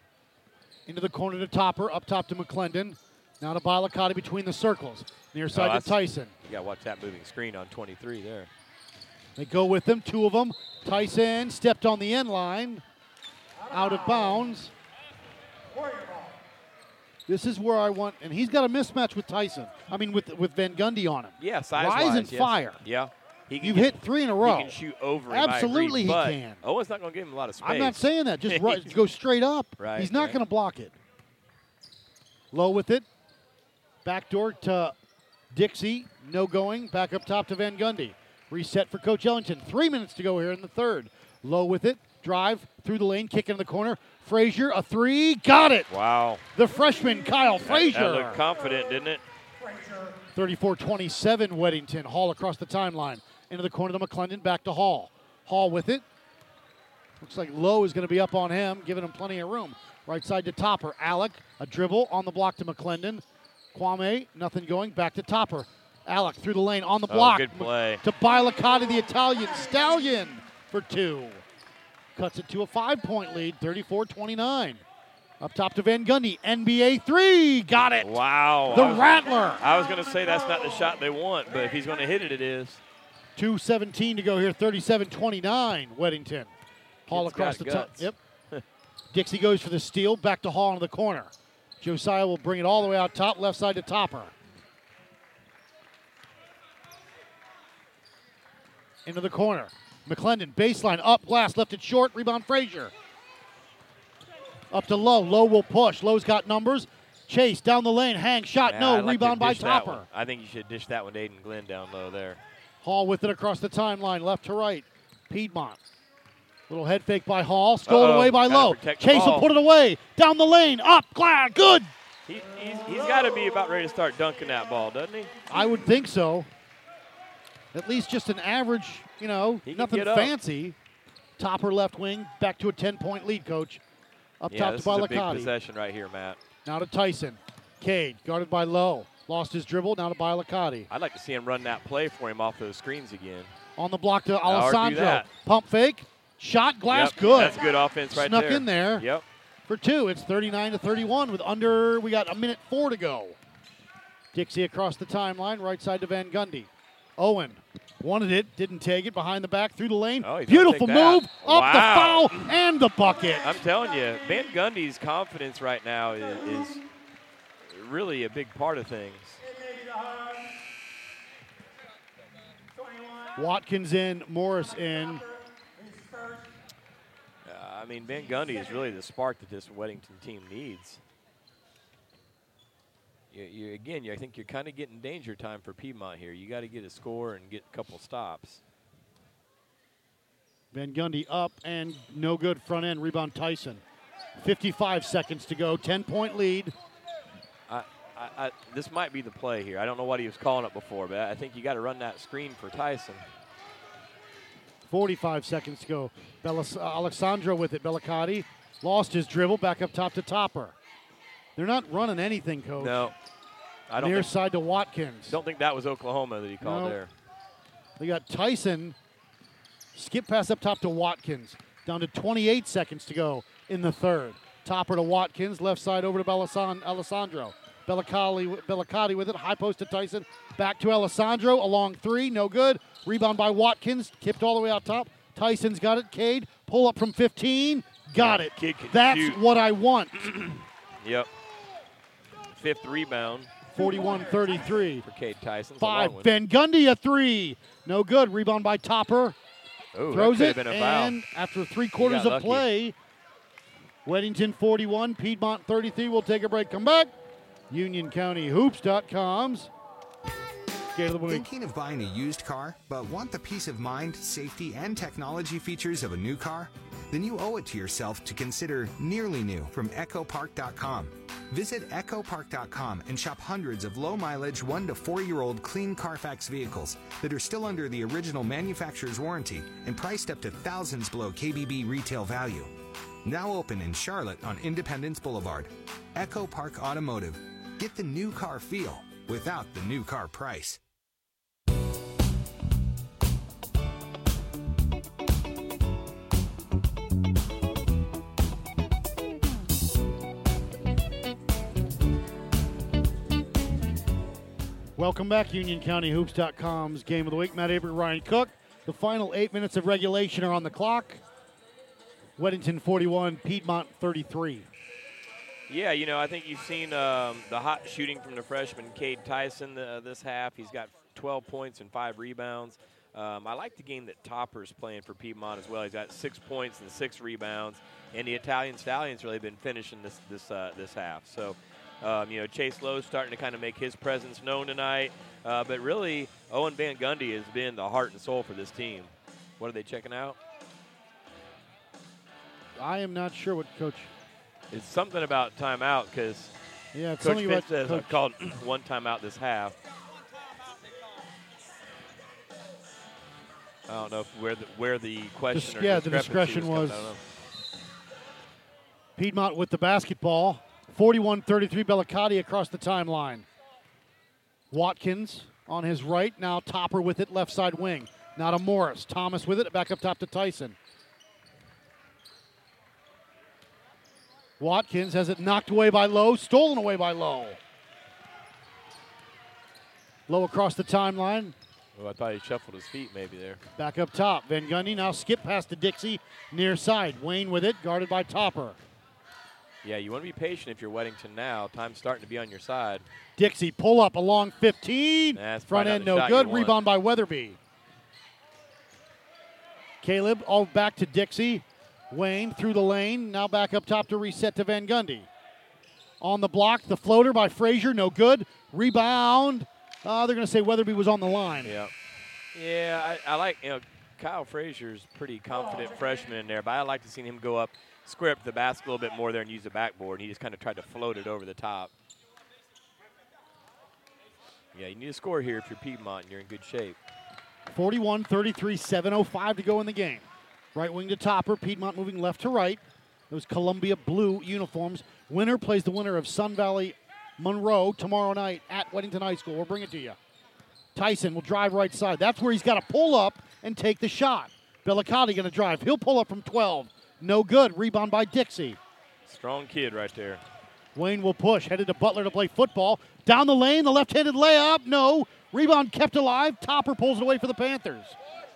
Into the corner to Topper. Up top to McClendon. Now to Bilicati between the circles. Near side oh, to Tyson. You got to watch that moving screen on 23 there. They go with them, two of them. Tyson stepped on the end line, out of bounds. Warrior. This is where I want, and he's got a mismatch with Tyson. I mean, with with Van Gundy on him. Yeah, size Rise and yes. fire. Yeah, he can You've get- hit three in a row. He can shoot over. I agree, Absolutely he can. Oh, Owen's not going to give him a lot of space. I'm not saying that. Just right, go straight up. Right, he's not right. going to block it. Lowe with it. Backdoor to Dixie. No going. Back up top to Van Gundy. Reset for Coach Ellington. Three minutes to go here in the third. Lowe with it. Drive through the lane. Kick in the corner. Frazier, a three. Got it. Wow, The freshman, Kyle Frazier. that looked confident, didn't it? 34 27 Weddington. Hall across the timeline. Into the corner to McClendon. Back to Hall. Hall with it. Looks like Lowe is going to be up on him, giving him plenty of room. Right side to Topper. Alec, a dribble on the block to McClendon. Kwame, nothing going. Back to Topper. Alec through the lane on the Oh, block. good play. To Bilicati, the Italian stallion, for two. Cuts it to a five point lead, 34 29. Up top to Van Gundy. NBA three. Got it. Wow. The I was, Rattler. I was going to say that's not the shot they want, but if he's going to hit it, it is. 2.17 to go here, 37 29, Weddington. Hall Kid's across the top. Yep. Dixie goes for the steal, back to Hall into the corner. Josiah will bring it all the way out top, left side to Topper. Into the corner. McClendon, baseline, up, glass, left it short, rebound Frazier. Up to Lowe. Lowe will push. Lowe's got numbers. Chase down the lane, hang, shot, no, like to rebound by dish. Topper. I think you should dish that one to Aiden Glenn down low there. Hall with it across the timeline, left to right. Piedmont. Little head fake by Hall, stolen Uh-oh, away by Lowe. Chase will put it away. Down the lane, up, glad, good. He, he's he's got to be about ready to start dunking that ball, doesn't he? I would think so. At least just an average, you know, nothing fancy. Topper left wing, back to a 10 point lead, coach. Up Yeah, top this to is a big possession right here, Matt. Now to Tyson. Cade, guarded by Lowe. Lost his dribble, now to Bialicati. I'd like to see him run that play for him off those screens again. On the block to Alessandro. Pump fake. Shot glass Yep, good. That's good offense right Snuck there. Snuck in there. Yep. For two, it's 39 to 31 with under, we got a minute four to go. Dixie across the timeline, right side to Van Gundy. Owen wanted it, didn't take it, behind the back, through the lane. Oh, Beautiful move, up Wow. the foul, and the bucket. I'm telling you, Van Gundy's confidence right now is, is really a big part of things. It may be the hard. 21. Watkins in, Morris in. Uh, I mean, Van Gundy is really the spark that this Weddington team needs. You, you, again, you, I think you're kind of getting danger time for Piedmont here. You got to get a score and get a couple stops. Van Gundy up and no good front end rebound Tyson. 55 seconds to go, 10 point lead. I, I, I, this might be the play here. I don't know what he was calling it before, but I think you got to run that screen for Tyson. 45 seconds to go. Bellis, uh, Alexandro with it. Bellicati lost his dribble, back up top to Topper. They're not running anything, coach. No, I don't Near think, side to Watkins. don't think that was Oklahoma that he called No. there. They got Tyson. Skip pass up top to Watkins. Down to 28 seconds to go in the third. Topper to Watkins. Left side over to Bellasan- Alessandro. Bellicati, Bellicati with it. High post to Tyson. Back to Alessandro. A long three. No good. Rebound by Watkins. Kipped all the way out top. Tyson's got it. Cade. Pull up from 15. Got it. That's shoot. what I want. Yep. Fifth rebound 41 33. for Cade Tyson. Five. Van Gundy a three. No good. Rebound by Topper. Ooh, throws it, been a and after three quarters of lucky. play, Weddington 41, Piedmont 33. We'll take a break. Come back. UnionCountyHoops.com's Game of. Thinking of buying a used car, but want the peace of mind, safety, and technology features of a new car? Then you owe it to yourself to consider nearly new from EchoPark.com. Visit EchoPark.com and shop hundreds of low mileage, one to four year old clean Carfax vehicles that are still under the original manufacturer's warranty and priced up to thousands below KBB retail value. Now open in Charlotte on Independence Boulevard. Echo Park Automotive. Get the new car feel without the new car price. Welcome back, UnionCountyHoops.com's Game of the Week. Matt Avery, Ryan Cook. The final eight minutes of regulation are on the clock. Weddington 41, Piedmont 33. Yeah, you know, I think you've seen um, the hot shooting from the freshman Cade Tyson uh, this half. He's got 12 points and five rebounds. Um, I like the game that Topper's playing for Piedmont as well. He's got six points and six rebounds, and the Italian Stallions really been finishing this this uh, this half. So, um, you know, Chase Lowe's starting to kind of make his presence known tonight. Uh, but really, Owen Van Gundy has been the heart and soul for this team. What are they checking out? I am not sure what coach. It's something about timeout because Yeah, Coach something Fitz about says coach. I've called one timeout this half. I don't know if where the where the question or yeah, the discretion was- I know. Piedmont with the basketball. 41 33 Bellicati across the timeline. Watkins on his right. Now Topper with it, left side wing. Now to Morris. Thomas with it, back up top to Tyson. Watkins has it knocked away by Lowe, stolen away by Lowe. Low across the timeline. Oh, I thought he shuffled his feet maybe there. Back up top. Van Gundy now skip past to Dixie, near side. Wayne with it, guarded by Topper. Yeah, you want to be patient if you're Weddington now. Time's starting to be on your side. Dixie pull up along 15. That's Front end no the shot you good. Rebound by Weatherby. Caleb all back to Dixie. Wayne through the lane. Now back up top to reset to Van Gundy. On the block, the floater by Frazier, no good. Rebound. Uh, they're going to say Weatherby was on the line. Yeah. Yeah, I, I like, you know, Kyle Frazier's pretty confident freshman in there, but I like to see him go up, square up the basket a little bit more there and use the backboard. And he just kind of tried to float it over the top. Yeah, you need a score here if you're Piedmont and you're in good shape. 41 33, 7.05 to go in the game. Right wing to Topper. Piedmont moving left to right. Those Columbia blue uniforms. Winner plays the winner of Sun Valley Monroe tomorrow night at Weddington High School. We'll bring it to you. Tyson will drive right side. That's where he's got to pull up and take the shot. Bellicotti going to drive. He'll pull up from 12. No good. Rebound by Dixie. Strong kid right there. Wayne will push. Headed to Butler to play football. Down the lane, the left handed layup. No. Rebound kept alive. Topper pulls it away for the Panthers.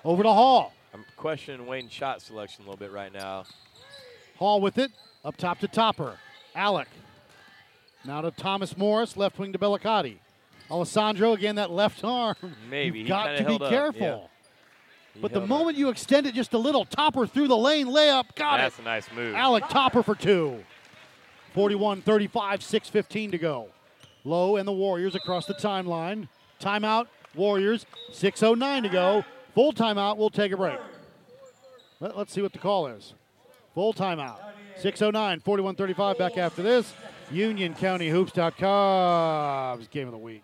Over to Hall. I'm questioning Wayne's shot selection a little bit right now. Hall with it. Up top to Topper. Alec. Now to Thomas Morris. Left wing to Bellicotti. Alessandro again, that left arm. Maybe. You've He got to be up, careful. yeah. But the up. moment you extend it just a little, Topper through the lane, layup, got That's it. That's a nice move. Alec Topper for two. 41 35, 6.15 to go. Lowe and the Warriors across the timeline. Timeout, Warriors, 6.09 to go. Full timeout, we'll take a break. Let, us see what the call is. Full timeout. 6.09, 41 35, back after this. UnionCountyHoops.com's game of the week.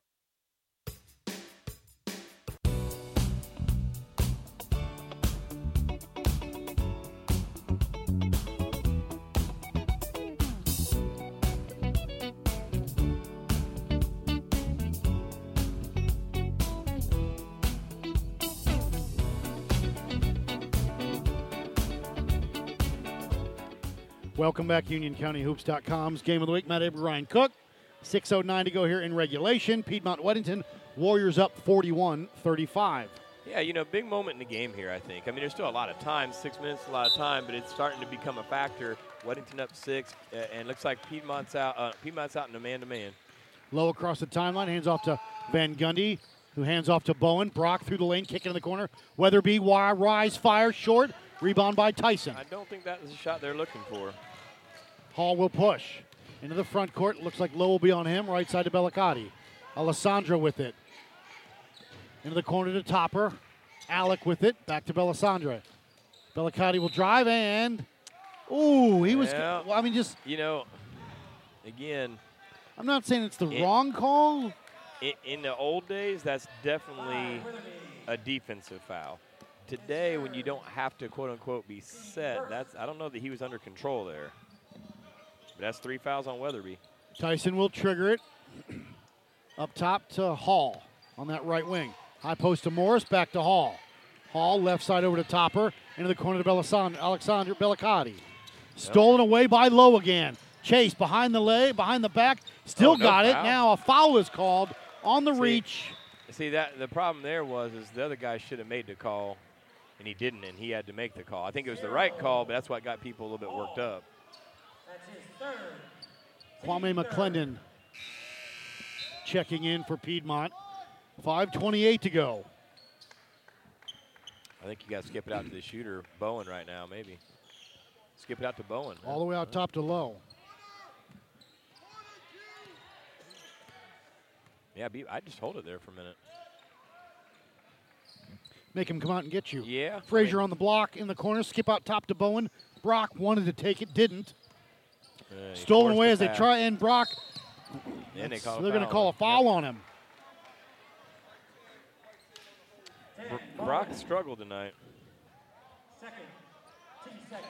Welcome back, UnionCountyHoops.com's game of the week. Matt Abreu, Ryan Cook. 6.09 to go here in regulation. Piedmont Weddington, Warriors up 41 35. Yeah, you know, big moment in the game here, I think. I mean, there's still a lot of time. Six minutes is a lot of time, but it's starting to become a factor. Weddington up six, uh, and looks like Piedmont's out. Uh, Piedmont's out in a man-to-man. Lowe across the timeline, hands off to Van Gundy, who hands off to Bowen. Brock through the lane, kicking in the corner. Weatherby, wire, rise, fire, short. Rebound by Tyson. I don't think that was a shot they're looking for. Hall will push into the front court. Looks like Lowe will be on him. Right side to Bellicotti. Alessandro with it. Into the corner to Topper. Alec with it. Back to Belisandre. Bellicotti will drive and. Ooh, he was. Yeah. well, I mean, just. You know, again, I'm not saying it's the It- wrong call. in, in the old days, that's definitely a defensive foul. Today, when you don't have to quote unquote be set, that's I don't know that he was under control there. But that's three fouls on Weatherby. Tyson will trigger it. Up top to Hall on that right wing. High post to Morris, back to Hall. Hall left side over to Topper, into the corner to Belisand- Alexander Bellicotti. Stolen away by Lowe again. Chase behind the lay, behind the back, still Oh, no got it. foul. Now a foul is called on the See, reach. See that the problem there was is the other guy should have made the call, and he didn't, and he had to make the call. I think it was the right call, but that's what got people a little bit worked up. Kwame McClendon checking in for Piedmont. 5.28 to go. I think you got to skip it out to the shooter Bowen right now, maybe. Skip it out to Bowen. All the way out top to Lowe. Yeah, I just hold it there for a minute. Make him come out and get you. Yeah. Frazier on the block in the corner, skip out top to Bowen. Brock wanted to take it, didn't. Uh, Stolen away the as they try, and Brock, And they so call a they're going to call a foul Yep. on him. Br- Brock struggled tonight. Second.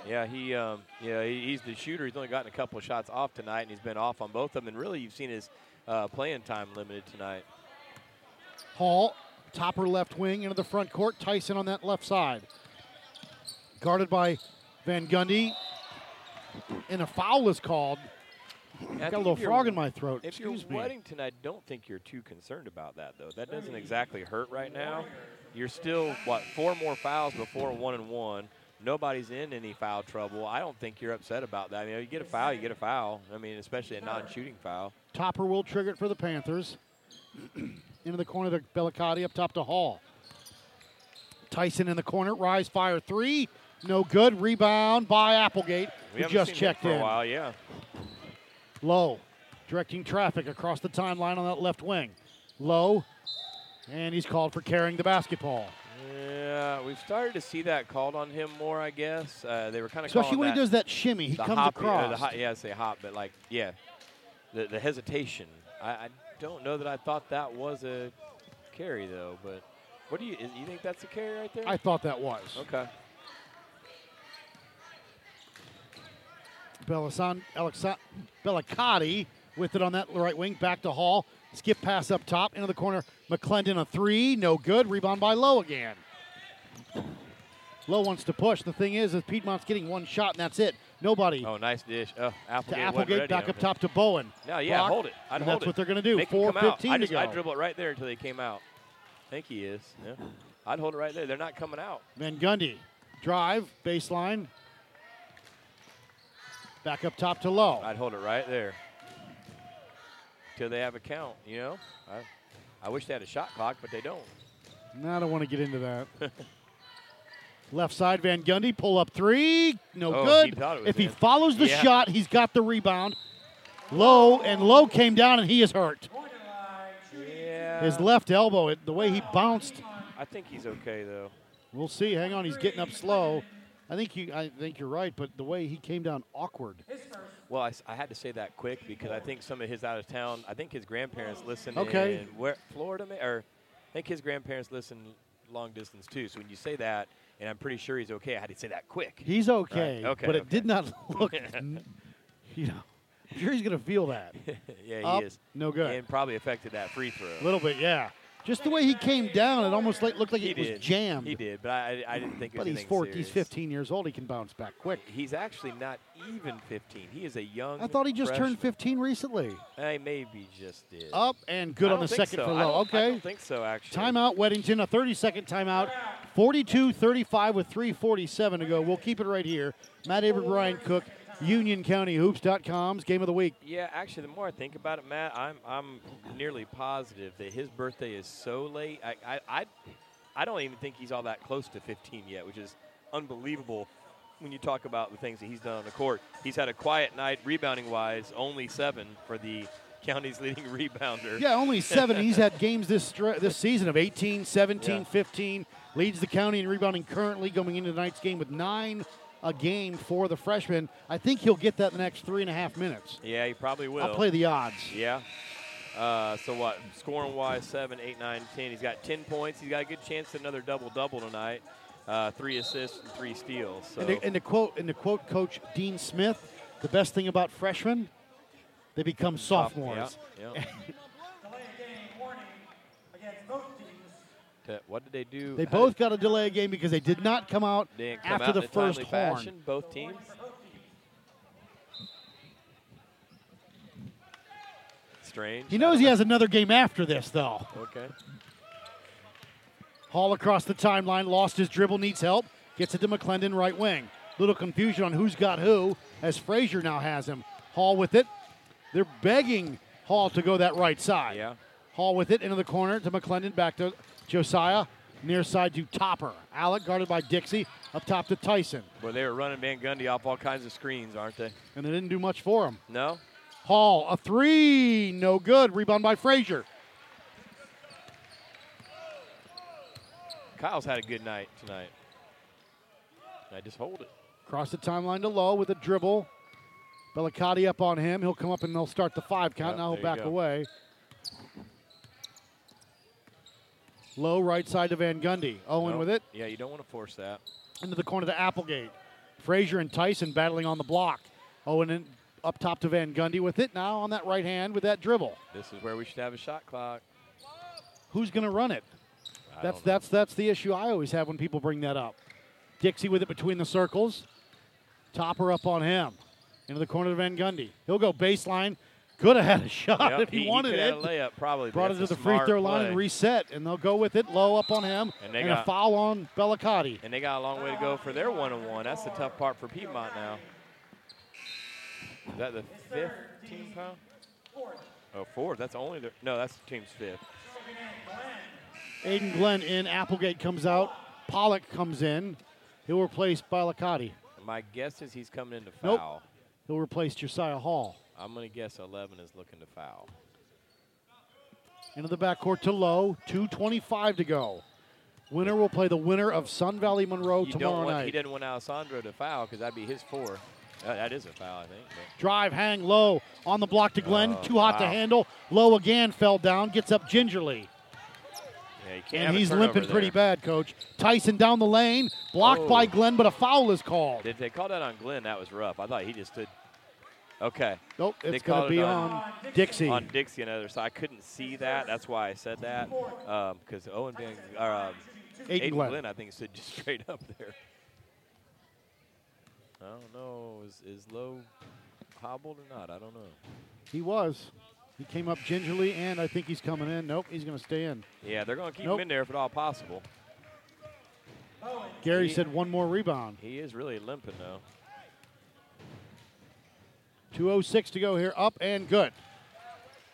Yeah, he um, yeah he, he's the shooter. He's only gotten a couple of shots off tonight, and he's been off on both of them. And really, you've seen his uh, playing time limited tonight. Hall, topper left wing into the front court. Tyson on that left side. Guarded by Van Gundy. And a foul is called. I Got a little frog in my throat. If you're Excuse me. Weddington, I don't think you're too concerned about that, though. That doesn't exactly hurt right now. You're still what four more fouls before one and one. Nobody's in any foul trouble. I don't think you're upset about that. I mean, you get a foul, you get a foul. I mean, especially a non-shooting foul. Topper will trigger it for the Panthers. into the corner to Bellicotti, up top to Hall. Tyson in the corner, rise, fire three. No good. Rebound by Applegate, We just checked in. a while. Yeah. Lowe. directing traffic across the timeline on that left wing. Lowe, and he's called for carrying the basketball. Yeah, we've started to see that called on him more, I guess. Uh, they were kind of Especially when he does that shimmy, he comes hop, uh, across. the hop, yeah, I say hop, but like, yeah, the, the hesitation. I, I don't know that I thought that was a carry though. But what do you? You think that's a carry right there? I thought that was. okay. Belisan, Alexa, Bellicotti with it on that right wing, back to Hall. Skip pass up top into the corner. McClendon a three, no good. Rebound by Lowe again. Lowe wants to push. The thing is, is Piedmont's getting one shot and that's it. Nobody Oh, nice dish. Oh, Applegate. to Applegate, back up top to Bowen. No, yeah, Block, hold it. I'd hold that's it. what they're going to do. Make him come out. 4:15 I to go. I'd dribble it right there until they came out. I think he is. Yeah. I'd hold it right there. They're not coming out. Van Gundy, drive, baseline. Back up top to Lowe. I'd hold it right there till they have a count. You know, I, I wish they had a shot clock, but they don't. No, I don't want to get into that. Left side, Van Gundy, pull up three. No Oh, good. he thought it was if he follows the Yeah. shot, he's got the rebound. Lowe, and Lowe came down, and he is hurt. Yeah. His left elbow, the way he bounced. I think he's okay though. We'll see. Hang on, he's getting up slow. I think you. I think you're right, but the way he came down, awkward. Well, I had to say that quick because I think some of his out of town. I think his grandparents listen Okay. in where Florida, ma- or I think his grandparents listen long distance too. So when you say that, and I'm pretty sure he's okay, I had to say that quick. He's okay, okay, but it did not look. you know, I'm sure he's going to feel that. yeah, he Up, is. no good. And probably affected that free throw. A little bit, yeah. Just the way he came down, it almost like, looked like he it was jammed. He did, but I, I didn't think it was But he's anything 14, he's 15 years old. He can bounce back quick. He's actually not even 15. He is a young. I thought he just turned 15 recently. I maybe just did. Up and good on the second so. for Lowe. don't- I don't think so, actually. Timeout, Weddington. A 30 second timeout. 42 35 with 3.47 to go. We'll keep it right here. Matt Aber, Brian Cook, UnionCountyHoops.com's game of the week. Yeah, actually, the more I think about it, Matt, I'm I'm nearly positive that his birthday is so late. I I I, I don't even think he's all that close to 15 yet, which is unbelievable when you talk about the things that he's done on the court. He's had a quiet night rebounding wise, only seven for the county's leading rebounder. Yeah, only seven. He's had games this stre- this season of 18, 17, Yeah. 15. Leads the county in rebounding currently going into tonight's game with nine a game for the freshman. I think he'll get that in the next three and a half minutes. Yeah, he probably will. I'll play the odds. Yeah. Uh, so what? Scoring wise, seven, eight, nine, ten. He's got ten points. He's got a good chance at another double double tonight. Uh, three assists and three steals. So And, to, and to quote and to quote Coach Dean Smith, the best thing about freshmen, they become sophomores. Yeah, yeah. Delay a game warning against both teams. What did they do? They How both got a delay game because they did not come out come after out the first horn. fashion. Both teams. Strange. He knows he has another game after this, though. Okay. Hall across the timeline, lost his dribble, needs help. Gets it to McClendon, right wing. Little confusion on who's got who, as Frazier now has him. Hall with it. They're begging Hall to go that right side. Yeah. Hall with it into the corner to McClendon, back to Josiah. Near side to Topper. Alec guarded by Dixie. Up top to Tyson. Well, they were running Van Gundy off all kinds of screens, aren't they? And they didn't do much for him. No. Hall, a three. No good. Rebound by Frazier. Kyle's had a good night tonight. I just hold it. Cross the timeline to Lowe with a dribble. Bellicotti up on him. He'll come up and they'll start the five count. Yep, now he'll back away. Lowe right side to Van Gundy. Owen Nope. with it. Yeah, you don't want to force that. Into the corner to Applegate. Frazier and Tyson battling on the block. Owen in, up top to Van Gundy with it. Now on that right hand with that dribble. This is where we should have a shot clock. Who's going to run it? I That's that's that's the issue I always have when people bring that up. Dixie with it between the circles. Topper up on him. Into the corner to Van Gundy. He'll go baseline. Could have had a shot Yep, if he, he, wanted could it. A layup probably. Brought it to the free throw line and reset, and they'll go with it. Lowe up on him, And they a got- foul on Bellicotti. And they got a long way to go for their one on one. That's the tough part for Piedmont now. Is that the fifth team foul? Oh, fourth. That's only their. No, that's the team's fifth. Aiden Glenn in. Applegate comes out. Pollock comes in. He'll replace Bellicotti. My guess is he's coming in to Nope. foul. He'll replace Josiah Hall. I'm going to guess 11 is looking to foul. Into the backcourt to Lowe. 2.25 to go. Winner will play the winner of Sun Valley Monroe You tomorrow don't want, night. He didn't want Alessandro to foul because that'd be his four. Uh, that is a foul, I think. but- Drive, hang low on the block to Glenn. Oh, Too hot to handle. Lowe again fell down. Gets up gingerly. Yeah, And he's limping pretty bad, coach. Tyson down the lane. Blocked Oh. by Glenn, but a foul is called. Did they call that on Glenn? That was rough. I thought he just stood. Okay. Nope, They it's going to it be on- on Dixie. On Dixie on the other side. I couldn't see that. That's why I said that. Because Owen Van, or, um, Aiden Aiden Glenn. Glenn. I think, stood just straight up there. I don't know. Is, is Lowe hobbled or not? I don't know. He was. He came up gingerly, and I think he's coming in. Nope, he's going to stay in. Yeah, they're going to keep Nope. him in there if at all possible. Gary He- said one more rebound. He is really limping, though. 2.06 to go here. Up and good.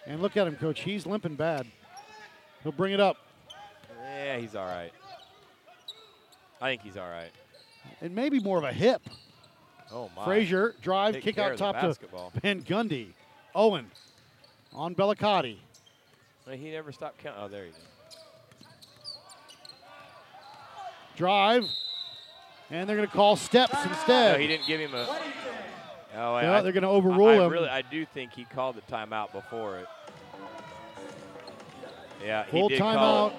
And look at him, coach. He's limping bad. He'll bring it up. Yeah, he's all right. I think he's all right. And maybe more of a hip. Oh, my. Frazier, drive, Take kick out of top to basketball. Van Gundy. Owen on Bellicotti. Well, He never stopped counting. Oh, there he is. Drive. And they're going to call steps instead. No, he didn't give him a. Oh, I- Yeah, I- they're gonna overrule I, I him. Really, I do think he called the timeout before it. Yeah, he Full did call timeout.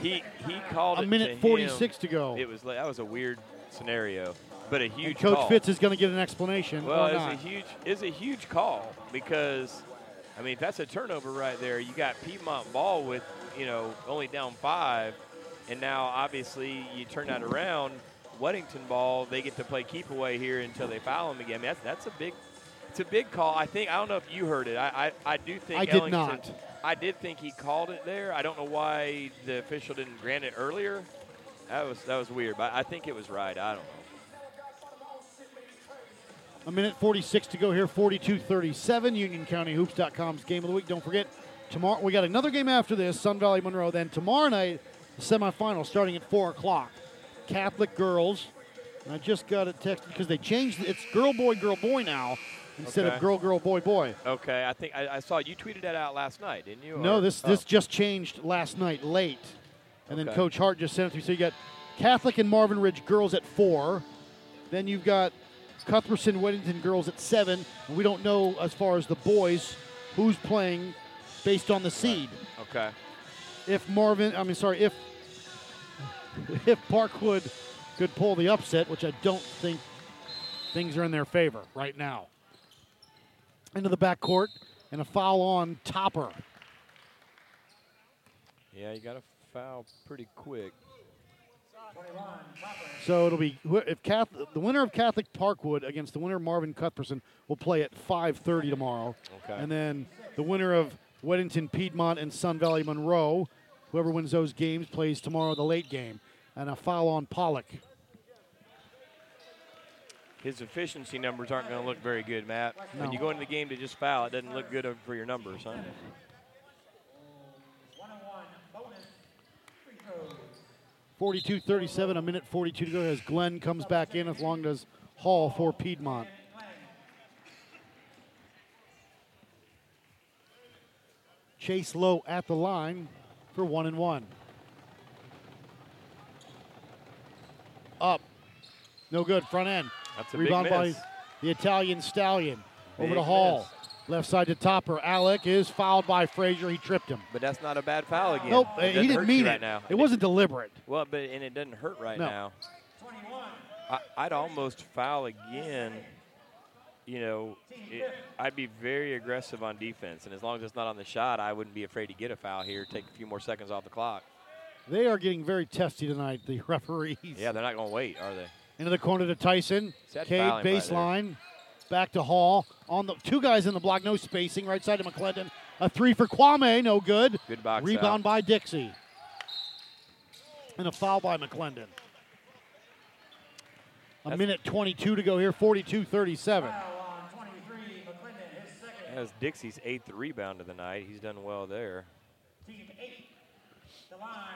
He he called A it A minute to 46 him. to go. It was that was a weird scenario, but a huge And Coach call. Fitz is going to get an explanation. Well, it's not. a huge it's a huge call because, I mean, if that's a turnover right there. You got Piedmont ball with you know only down five, and now obviously you turn that around. Weddington ball, they get to play keep away here until they foul him again. That's that's a big, it's a big call. I think I don't know if you heard it. I I, I do think I did not. I did think he called it there. I don't know why the official didn't grant it earlier. That was that was weird, but I think it was right. I don't know. A minute 46 to go here, 42-37. UnionCountyHoops.com's game of the week. Don't forget, tomorrow we got another game after this, Sun Valley Monroe. Then tomorrow night, the semifinal starting at 4 o'clock. Catholic girls. And I just got a text because they changed it. It's girl, boy, girl, boy now instead of girl, girl, boy, boy. Okay, I think I, I saw you tweeted that out last night, didn't you? No, Or- this oh. this just changed last night late, and then Coach Hart just sent it through. So you got Catholic and Marvin Ridge girls at four, then you've got Cuthbertson Weddington girls at seven, and we don't know as far as the boys who's playing based on the seed. Okay. If Marvin, I mean, sorry, if if Parkwood could pull the upset, which I don't think things are in their favor right now. Into the backcourt and a foul on Topper. Yeah, you got to foul pretty quick. So it'll be if Catholic, the winner of Catholic Parkwood against the winner of Marvin Cuthbertson will play at 5:30 tomorrow. Okay. And then the winner of Weddington Piedmont and Sun Valley Monroe, whoever wins those games, plays tomorrow the late game. And a foul on Pollock. His efficiency numbers aren't going to look very good, Matt. When you go into the game to just foul, it doesn't look good for your numbers, huh? One on one, bonus, free throws. 42-37, a minute 42 to go as Glenn comes back in, as long as Hall for Piedmont. Chase Lowe at the line for one and one. Up. No good. Front end. That's a Rebound big miss. by the Italian Stallion. Over Big to Hall. miss. Left side to Topper. Alec is fouled by Frazier. He tripped him. But that's not a bad foul again. Nope, It he didn't mean you it. right now. It wasn't deliberate. Well, but and it doesn't hurt right No. now. I, I'd almost foul again. You know, it, I'd be very aggressive on defense, and as long as it's not on the shot, I wouldn't be afraid to get a foul here. Take a few more seconds off the clock. They are getting very testy tonight, the referees. Yeah, they're not going to wait, are they? Into the corner to Tyson. Cade fouling right baseline. Back to Hall. On the two guys in the block, no spacing. Right side to McClendon. A three for Kwame, no good. Good box Rebound out. by Dixie. And a foul by McClendon. A minute 22 to go here, 42 37. That was Dixie's eighth rebound of the night. He's done well there. Team eight, the line.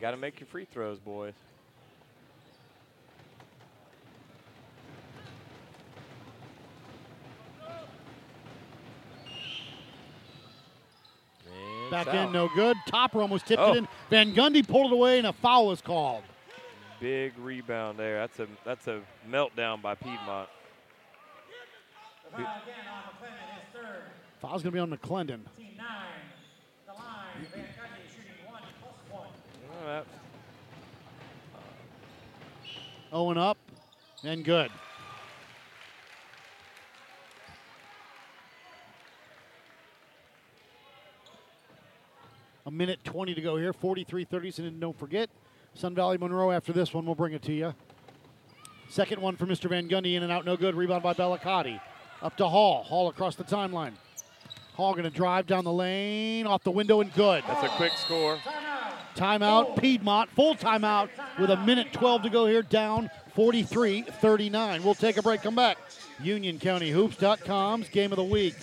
Got to make your free throws, boys. Back out. in, no good. Topper almost tipped oh. it in. Van Gundy pulled it away, and a foul was called. Big rebound there. That's a that's a meltdown by Piedmont. The foul again on McClendon, his third. Foul's going to be on McClendon. Team nine. The line. Van shooting one plus one. Owen up, and good. A minute 20 to go here, 43 30. And don't forget, Sun Valley Monroe after this one, we'll bring it to you. Second one for Mr. Van Gundy, in and out, no good. Rebound by Bellicotti. Up to Hall. Hall across the timeline. Hall going to drive down the lane, off the window, and good. that's a quick score. Timeout, Piedmont, full timeout with a minute 12 to go here, down 43 39. We'll take a break, come back. UnionCountyHoops.com's game of the week.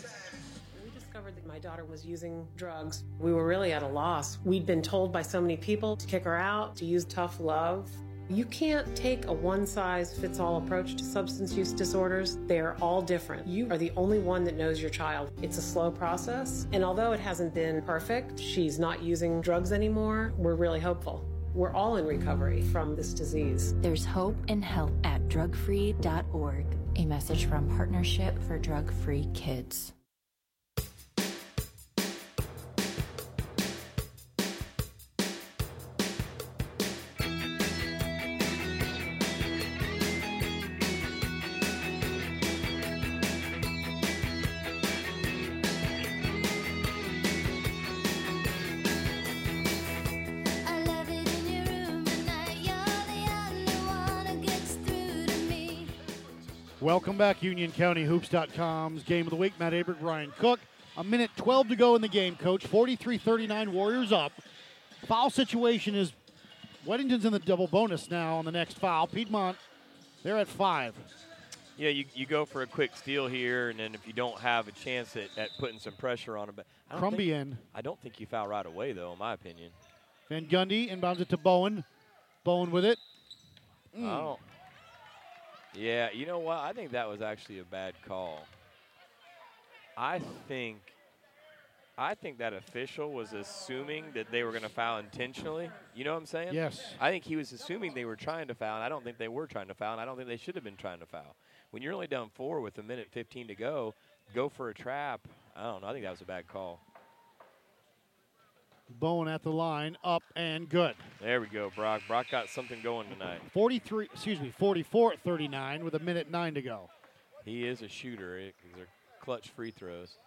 My daughter was using drugs. We were really at a loss. We'd been told by so many people to kick her out, to use tough love. You can't take a one size fits all approach to substance use disorders. They are all different. You are the only one that knows your child. It's a slow process, and although it hasn't been perfect, she's not using drugs anymore. We're really hopeful. We're all in recovery from this disease. There's hope and help at drugfree.org. A message from Partnership for Drug Free Kids. Welcome back, UnionCountyHoops.com's game of the week. Matt Aber, Ryan Cook. A minute 12 to go in the game, coach. 43 39, Warriors up. Foul situation is Weddington's in the double bonus now on the next foul. Piedmont, they're at five. Yeah, you, you go for a quick steal here, and then if you don't have a chance at, at putting some pressure on them, but I don't Crumby think, in. I don't think you foul right away, though, in my opinion. Van Gundy inbounds it to Bowen. Bowen with it. I don't. Yeah, you know what? I think that was actually a bad call. I think. I think that official was assuming that they were going to foul intentionally. You know what I'm saying? Yes. I think he was assuming they were trying to foul, and I don't think they were trying to foul, and I don't think they should have been trying to foul. When you're only down four with a minute 15 to go, go for a trap. I don't know. I think that was a bad call. Bowen at the line, up and good. There we go, Brock. Brock got something going tonight. 43, excuse me, 44 39 with a minute nine to go. He is a shooter. eh, 'cause they're clutch free throws.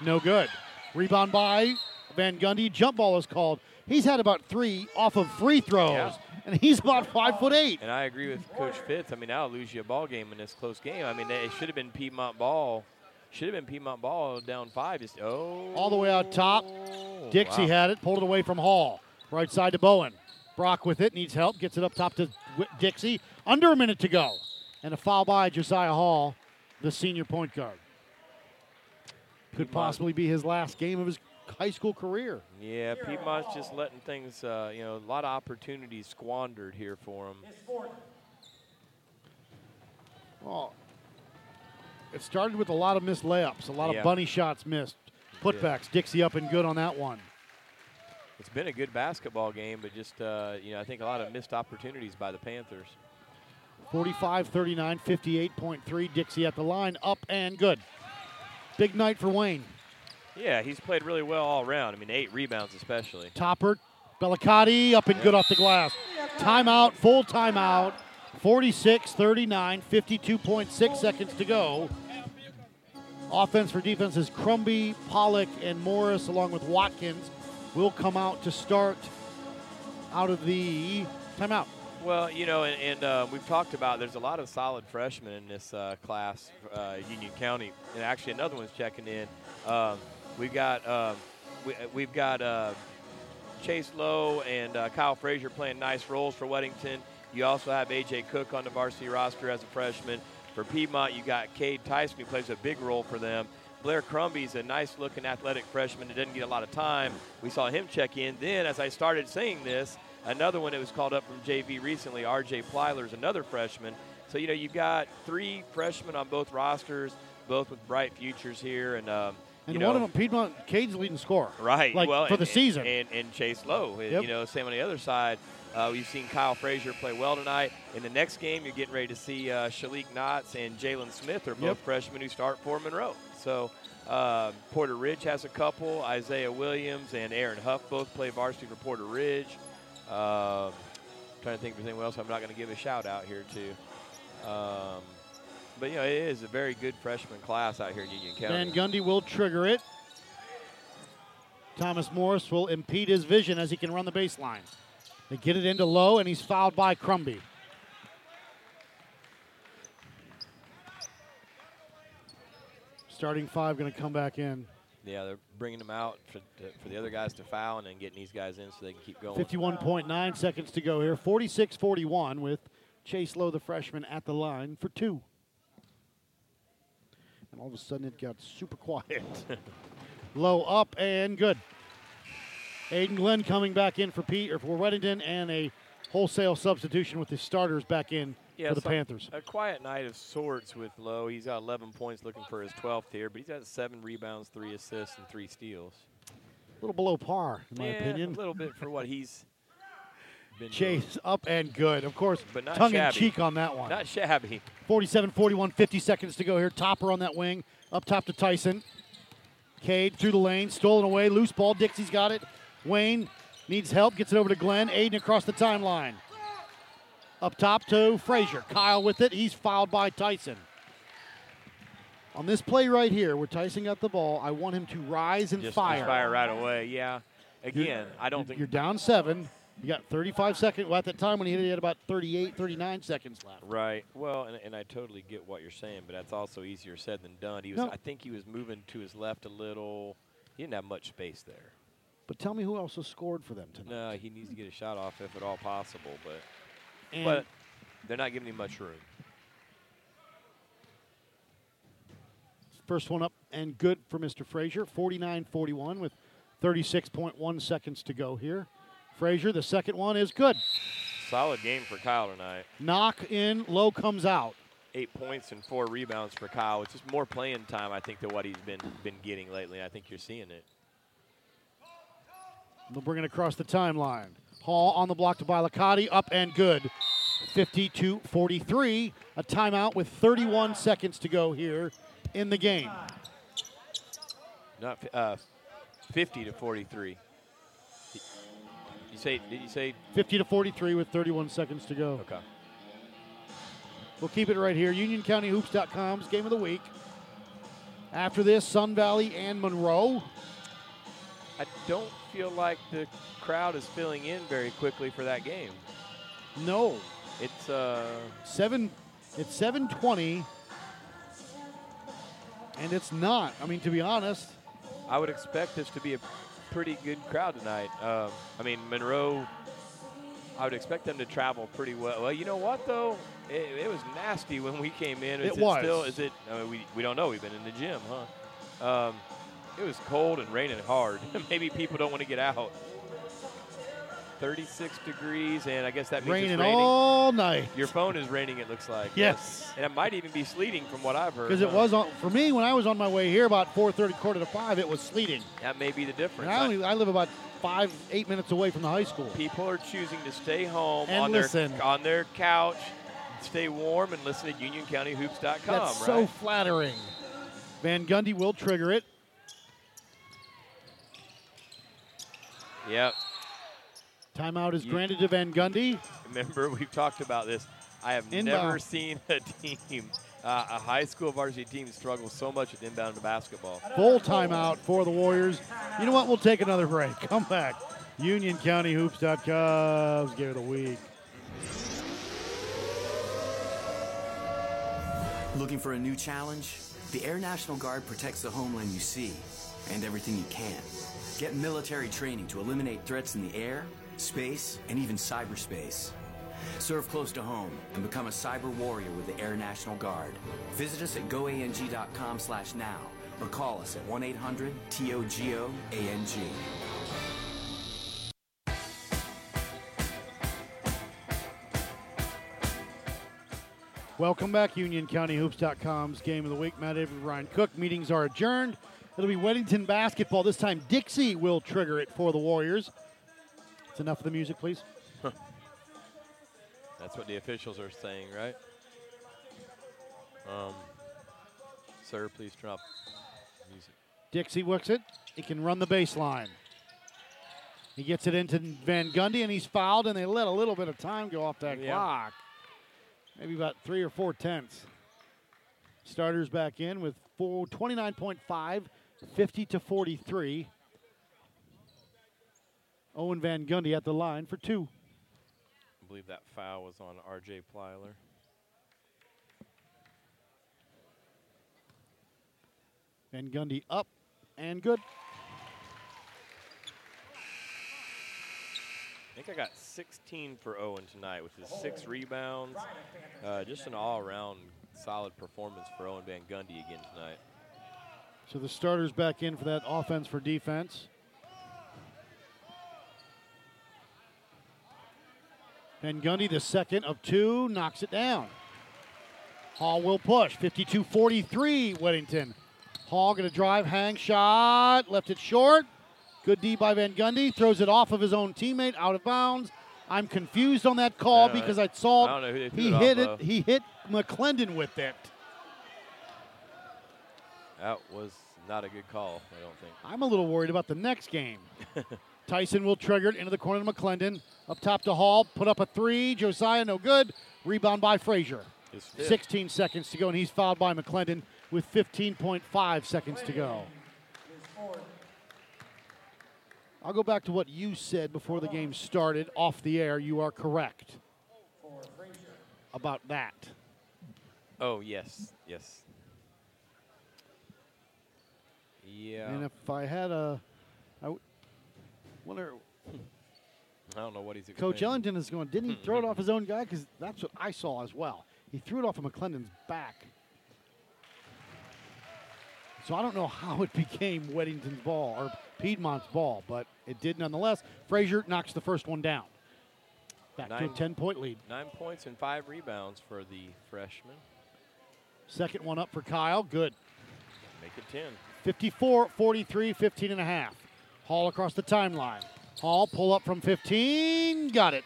No good. Rebound by Van Gundy. Jump ball is called. He's had about three off of free throws, Yeah. and he's about five foot eight. And I agree with Coach Fitz. I mean, that'll lose you a ball game in this close game. I mean, it should have been Piedmont ball. Should have been Piedmont ball down five. Just oh, All the way out top. Dixie wow. had it, pulled it away from Hall. Right side to Bowen. Brock with it, needs help, gets it up top to Dixie. Under a minute to go. And a foul by Josiah Hall, the senior point guard. Could Piedmont. possibly be his last game of his high school career. Yeah, Piedmont's just letting things. Uh, you know, a lot of opportunities squandered here for him. His fourth. Oh, it started with a lot of missed layups, a lot Yeah. of bunny shots missed. Putbacks. Dixie up and good on that one. It's been a good basketball game, but just uh, you know, I think a lot of missed opportunities by the Panthers. 45 39, 58.3. Dixie at the line, up and good. Big night for Wayne. Yeah, he's played really well all around. I mean, eight rebounds especially. Topper, Bellicotti up and good off the glass. Timeout, full timeout. 46 39, 52.6 seconds to go. Offense for defense is Crumby, Pollock, and Morris, along with Watkins, will come out to start out of the timeout. Well, you know, and, and uh, we've talked about there's a lot of solid freshmen in this uh, class, uh, Union County, and actually another one's checking in. Um, we've got um, we, we've got uh, Chase Lowe and uh, Kyle Frazier playing nice roles for Weddington. You also have AJ Cook on the varsity roster as a freshman. For Piedmont, you got Cade Tyson who plays a big role for them. Blair Crumby's a nice looking athletic freshman that doesn't get a lot of time. We saw him check in. Then, as I started saying this, another one that was called up from JV recently, R.J. Plyler's another freshman. So you know you've got three freshmen on both rosters, both with bright futures here, and um, And you know, one of them, Piedmont, Cade's leading scorer. Right. Like well, for and- the season. And, and Chase Lowe. Uh, Yep. You know, same on the other side. Uh, we've seen Kyle Frazier play well tonight. In the next game, you're getting ready to see uh, Shalik Knotts and Jalen Smith are both Yep. freshmen who start for Monroe. So uh, Porter Ridge has a couple. Isaiah Williams and Aaron Huff both play varsity for Porter Ridge. Uh, trying to think there's anyone else I'm not going to give a shout out here to. Um, but you know, it is a very good freshman class out here in Union County. Van Gundy will trigger it. Thomas Morris will impede his vision as he can run the baseline. They get it into Lowe, and he's fouled by Crumby. Starting five going to come back in. Yeah, they're bringing them out for, for the other guys to foul and then getting these guys in so they can keep going. 51.9 seconds to go here. 46 41 with Chase Lowe, the freshman, at the line for two. All of a sudden it got super quiet. Lowe up and good. Aiden Glenn coming back in for Pete or for Weddington and a wholesale substitution with his starters back in for the Panthers. A quiet night of sorts with Lowe. He's got 11 points looking for his 12th here, but he's got seven rebounds, three assists, and three steals. A little below par, in my yeah, opinion. A little bit for what he's been doing. Chase up and good. Of course, But not tongue in shabby. cheek on that one. Not shabby. 47 41, 50 seconds to go here. Topper on that wing. Up top to Tyson. Cade through the lane, stolen away. Loose ball. Dixie's got it. Wayne needs help. Gets it over to Glenn. Aiden across the timeline. Up top to Frazier. Kyle with it. He's fouled by Tyson. On this play right here, where Tyson got the ball, I want him to rise and Just fire. fire right away. Yeah. You're- Again, I don't you're- think you're down seven. You got 35 seconds. Well, at that time when he hit it, he had about 38, 39 seconds left. Right. Well, and, and I totally get what you're saying, but that's also easier said than done. He was, No. I think he was moving to his left a little. He didn't have much space there. But tell me who else has scored for them tonight. No, he needs to get a shot off if at all possible, but And- but they're not giving him much room. First one up and good for Mr. Frazier. 49 41 with 36.1 seconds to go here. Frazier, the second one is good. Solid game for Kyle tonight. Knock in, low comes out. Eight points and four rebounds for Kyle. It's just more playing time, I think, than what he's been been getting lately. I think you're seeing it. They'll bring it across the timeline. Hall on the block to Bellicotti, up and good. 52 43. A timeout with 31 seconds to go here in the game. Not uh, 50 to 43. Say? Did you say? 50 to 43 with 31 seconds to go. Okay. We'll keep it right here. UnionCountyHoops.com's game of the week. After this, Sun Valley and Monroe. I don't feel like the crowd is filling in very quickly for that game. No. It's uh Seven. It's 720. And it's not. I mean, to be honest, I would expect this to be a pretty good crowd tonight. Um, I mean, Monroe. I would expect them to travel pretty well. Well, you know what though? It, it was nasty when we came in. Is It was. Still, is it? I mean, we, we don't know. We've been in the gym, huh? Um, it was cold and raining hard. Maybe people don't want to get out. 36 degrees, and I guess that means raining it's raining. all night. Your phone is raining. It looks like. Yes. And it might even be sleeting from what I've heard. Because it huh? was on for me when I was on my way here about 4:30, quarter to five. It was sleeting. That may be the difference. I, only, I live about five, eight minutes away from the high school. People are choosing to stay home And on listen. their on their couch, stay warm, and listen to UnionCountyHoops.com. That's right? so flattering. Van Gundy will trigger it. Yep. Timeout is You- granted to Van Gundy. Remember, we've talked about this. I have Inbound. never seen a team, uh, a high school varsity team, struggle so much with inbound basketball. Full timeout for the Warriors. You know what? We'll take another break. Come back. UnionCountyHoops.com's game of the week. Looking for a new challenge? The Air National Guard protects the homeland you see and everything you can. Get military training to eliminate threats in the air, space, and even cyberspace. Serve close to home and become a cyber warrior with the Air National Guard. Visit us at goang.com slash now or call us at 1-800-TOGO-ANG. Welcome back, UnionCountyHoops.com's Game of the Week. Matt Avery, Ryan Cook. Meetings are adjourned. It'll be Weddington basketball. This time, Dixie will trigger it for the Warriors. It's enough of the music, please. That's what the officials are saying, right? Um, sir, please drop music. Dixie works it. He can run the baseline. He gets it into Van Gundy, and he's fouled, and they let a little bit of time go off that Yeah. clock. Maybe about three or four tenths. Starters back in with four, 29.5, 50 to 43. Owen Van Gundy at the line for two. I believe that foul was on R.J. Plyler. Van Gundy up and good. I think I got 16 for Owen tonight with his six rebounds. Uh, just an all-around solid performance for Owen Van Gundy again tonight. So the starters back in for that offense for defense. Van Gundy, the second of two, knocks it down. Hall will push. 52 43, Weddington. Hall going to drive, hang shot, left it short. Good D by Van Gundy. Throws it off of his own teammate, out of bounds. I'm confused on that call Yeah, because I saw I don't know who they he it off hit it. of. He hit McClendon with it. That was not a good call, I don't think. I'm a little worried about the next game. Tyson will trigger it into the corner to McClendon. Up top to Hall. Put up a three. Josiah, no good. Rebound by Frazier. 16 seconds to go, and he's fouled by McClendon with 15.5 seconds to go. I'll go back to what you said before the game started off the air. You are correct about that. Oh, yes, yes. Yeah. And if I had a, I w- wonder, hmm. I don't know what he's Coach. Ellington is going, didn't he throw it off his own guy? Because that's what I saw as well. He threw it off of McClendon's back. So I don't know how it became Weddington's ball or Piedmont's ball, but it did nonetheless. Frazier knocks the first one down. Back to a 10 point lead. Nine points and five rebounds for the freshman. Second one up for Kyle. Good. Make it 10. 54 43, 15 and a half. Hall across the timeline. Hall pull up from 15. Got it.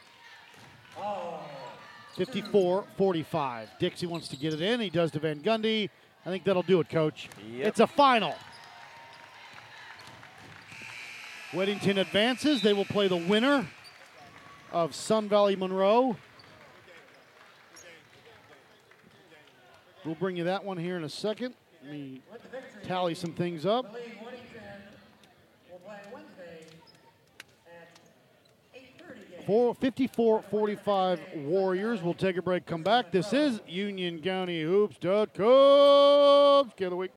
54 45. Dixie wants to get it in. He does to Van Gundy. I think that'll do it, coach. Yep. It's a final. Weddington advances. They will play the winner of Sun Valley Monroe. We'll bring you that one here in a second. Let me tally some things up. Lee Weddington will play Wednesday at 8:30 game. Four, 54 45 Warriors. We'll take a break, come back. This is UnionCountyHoops.com. Scare of the week.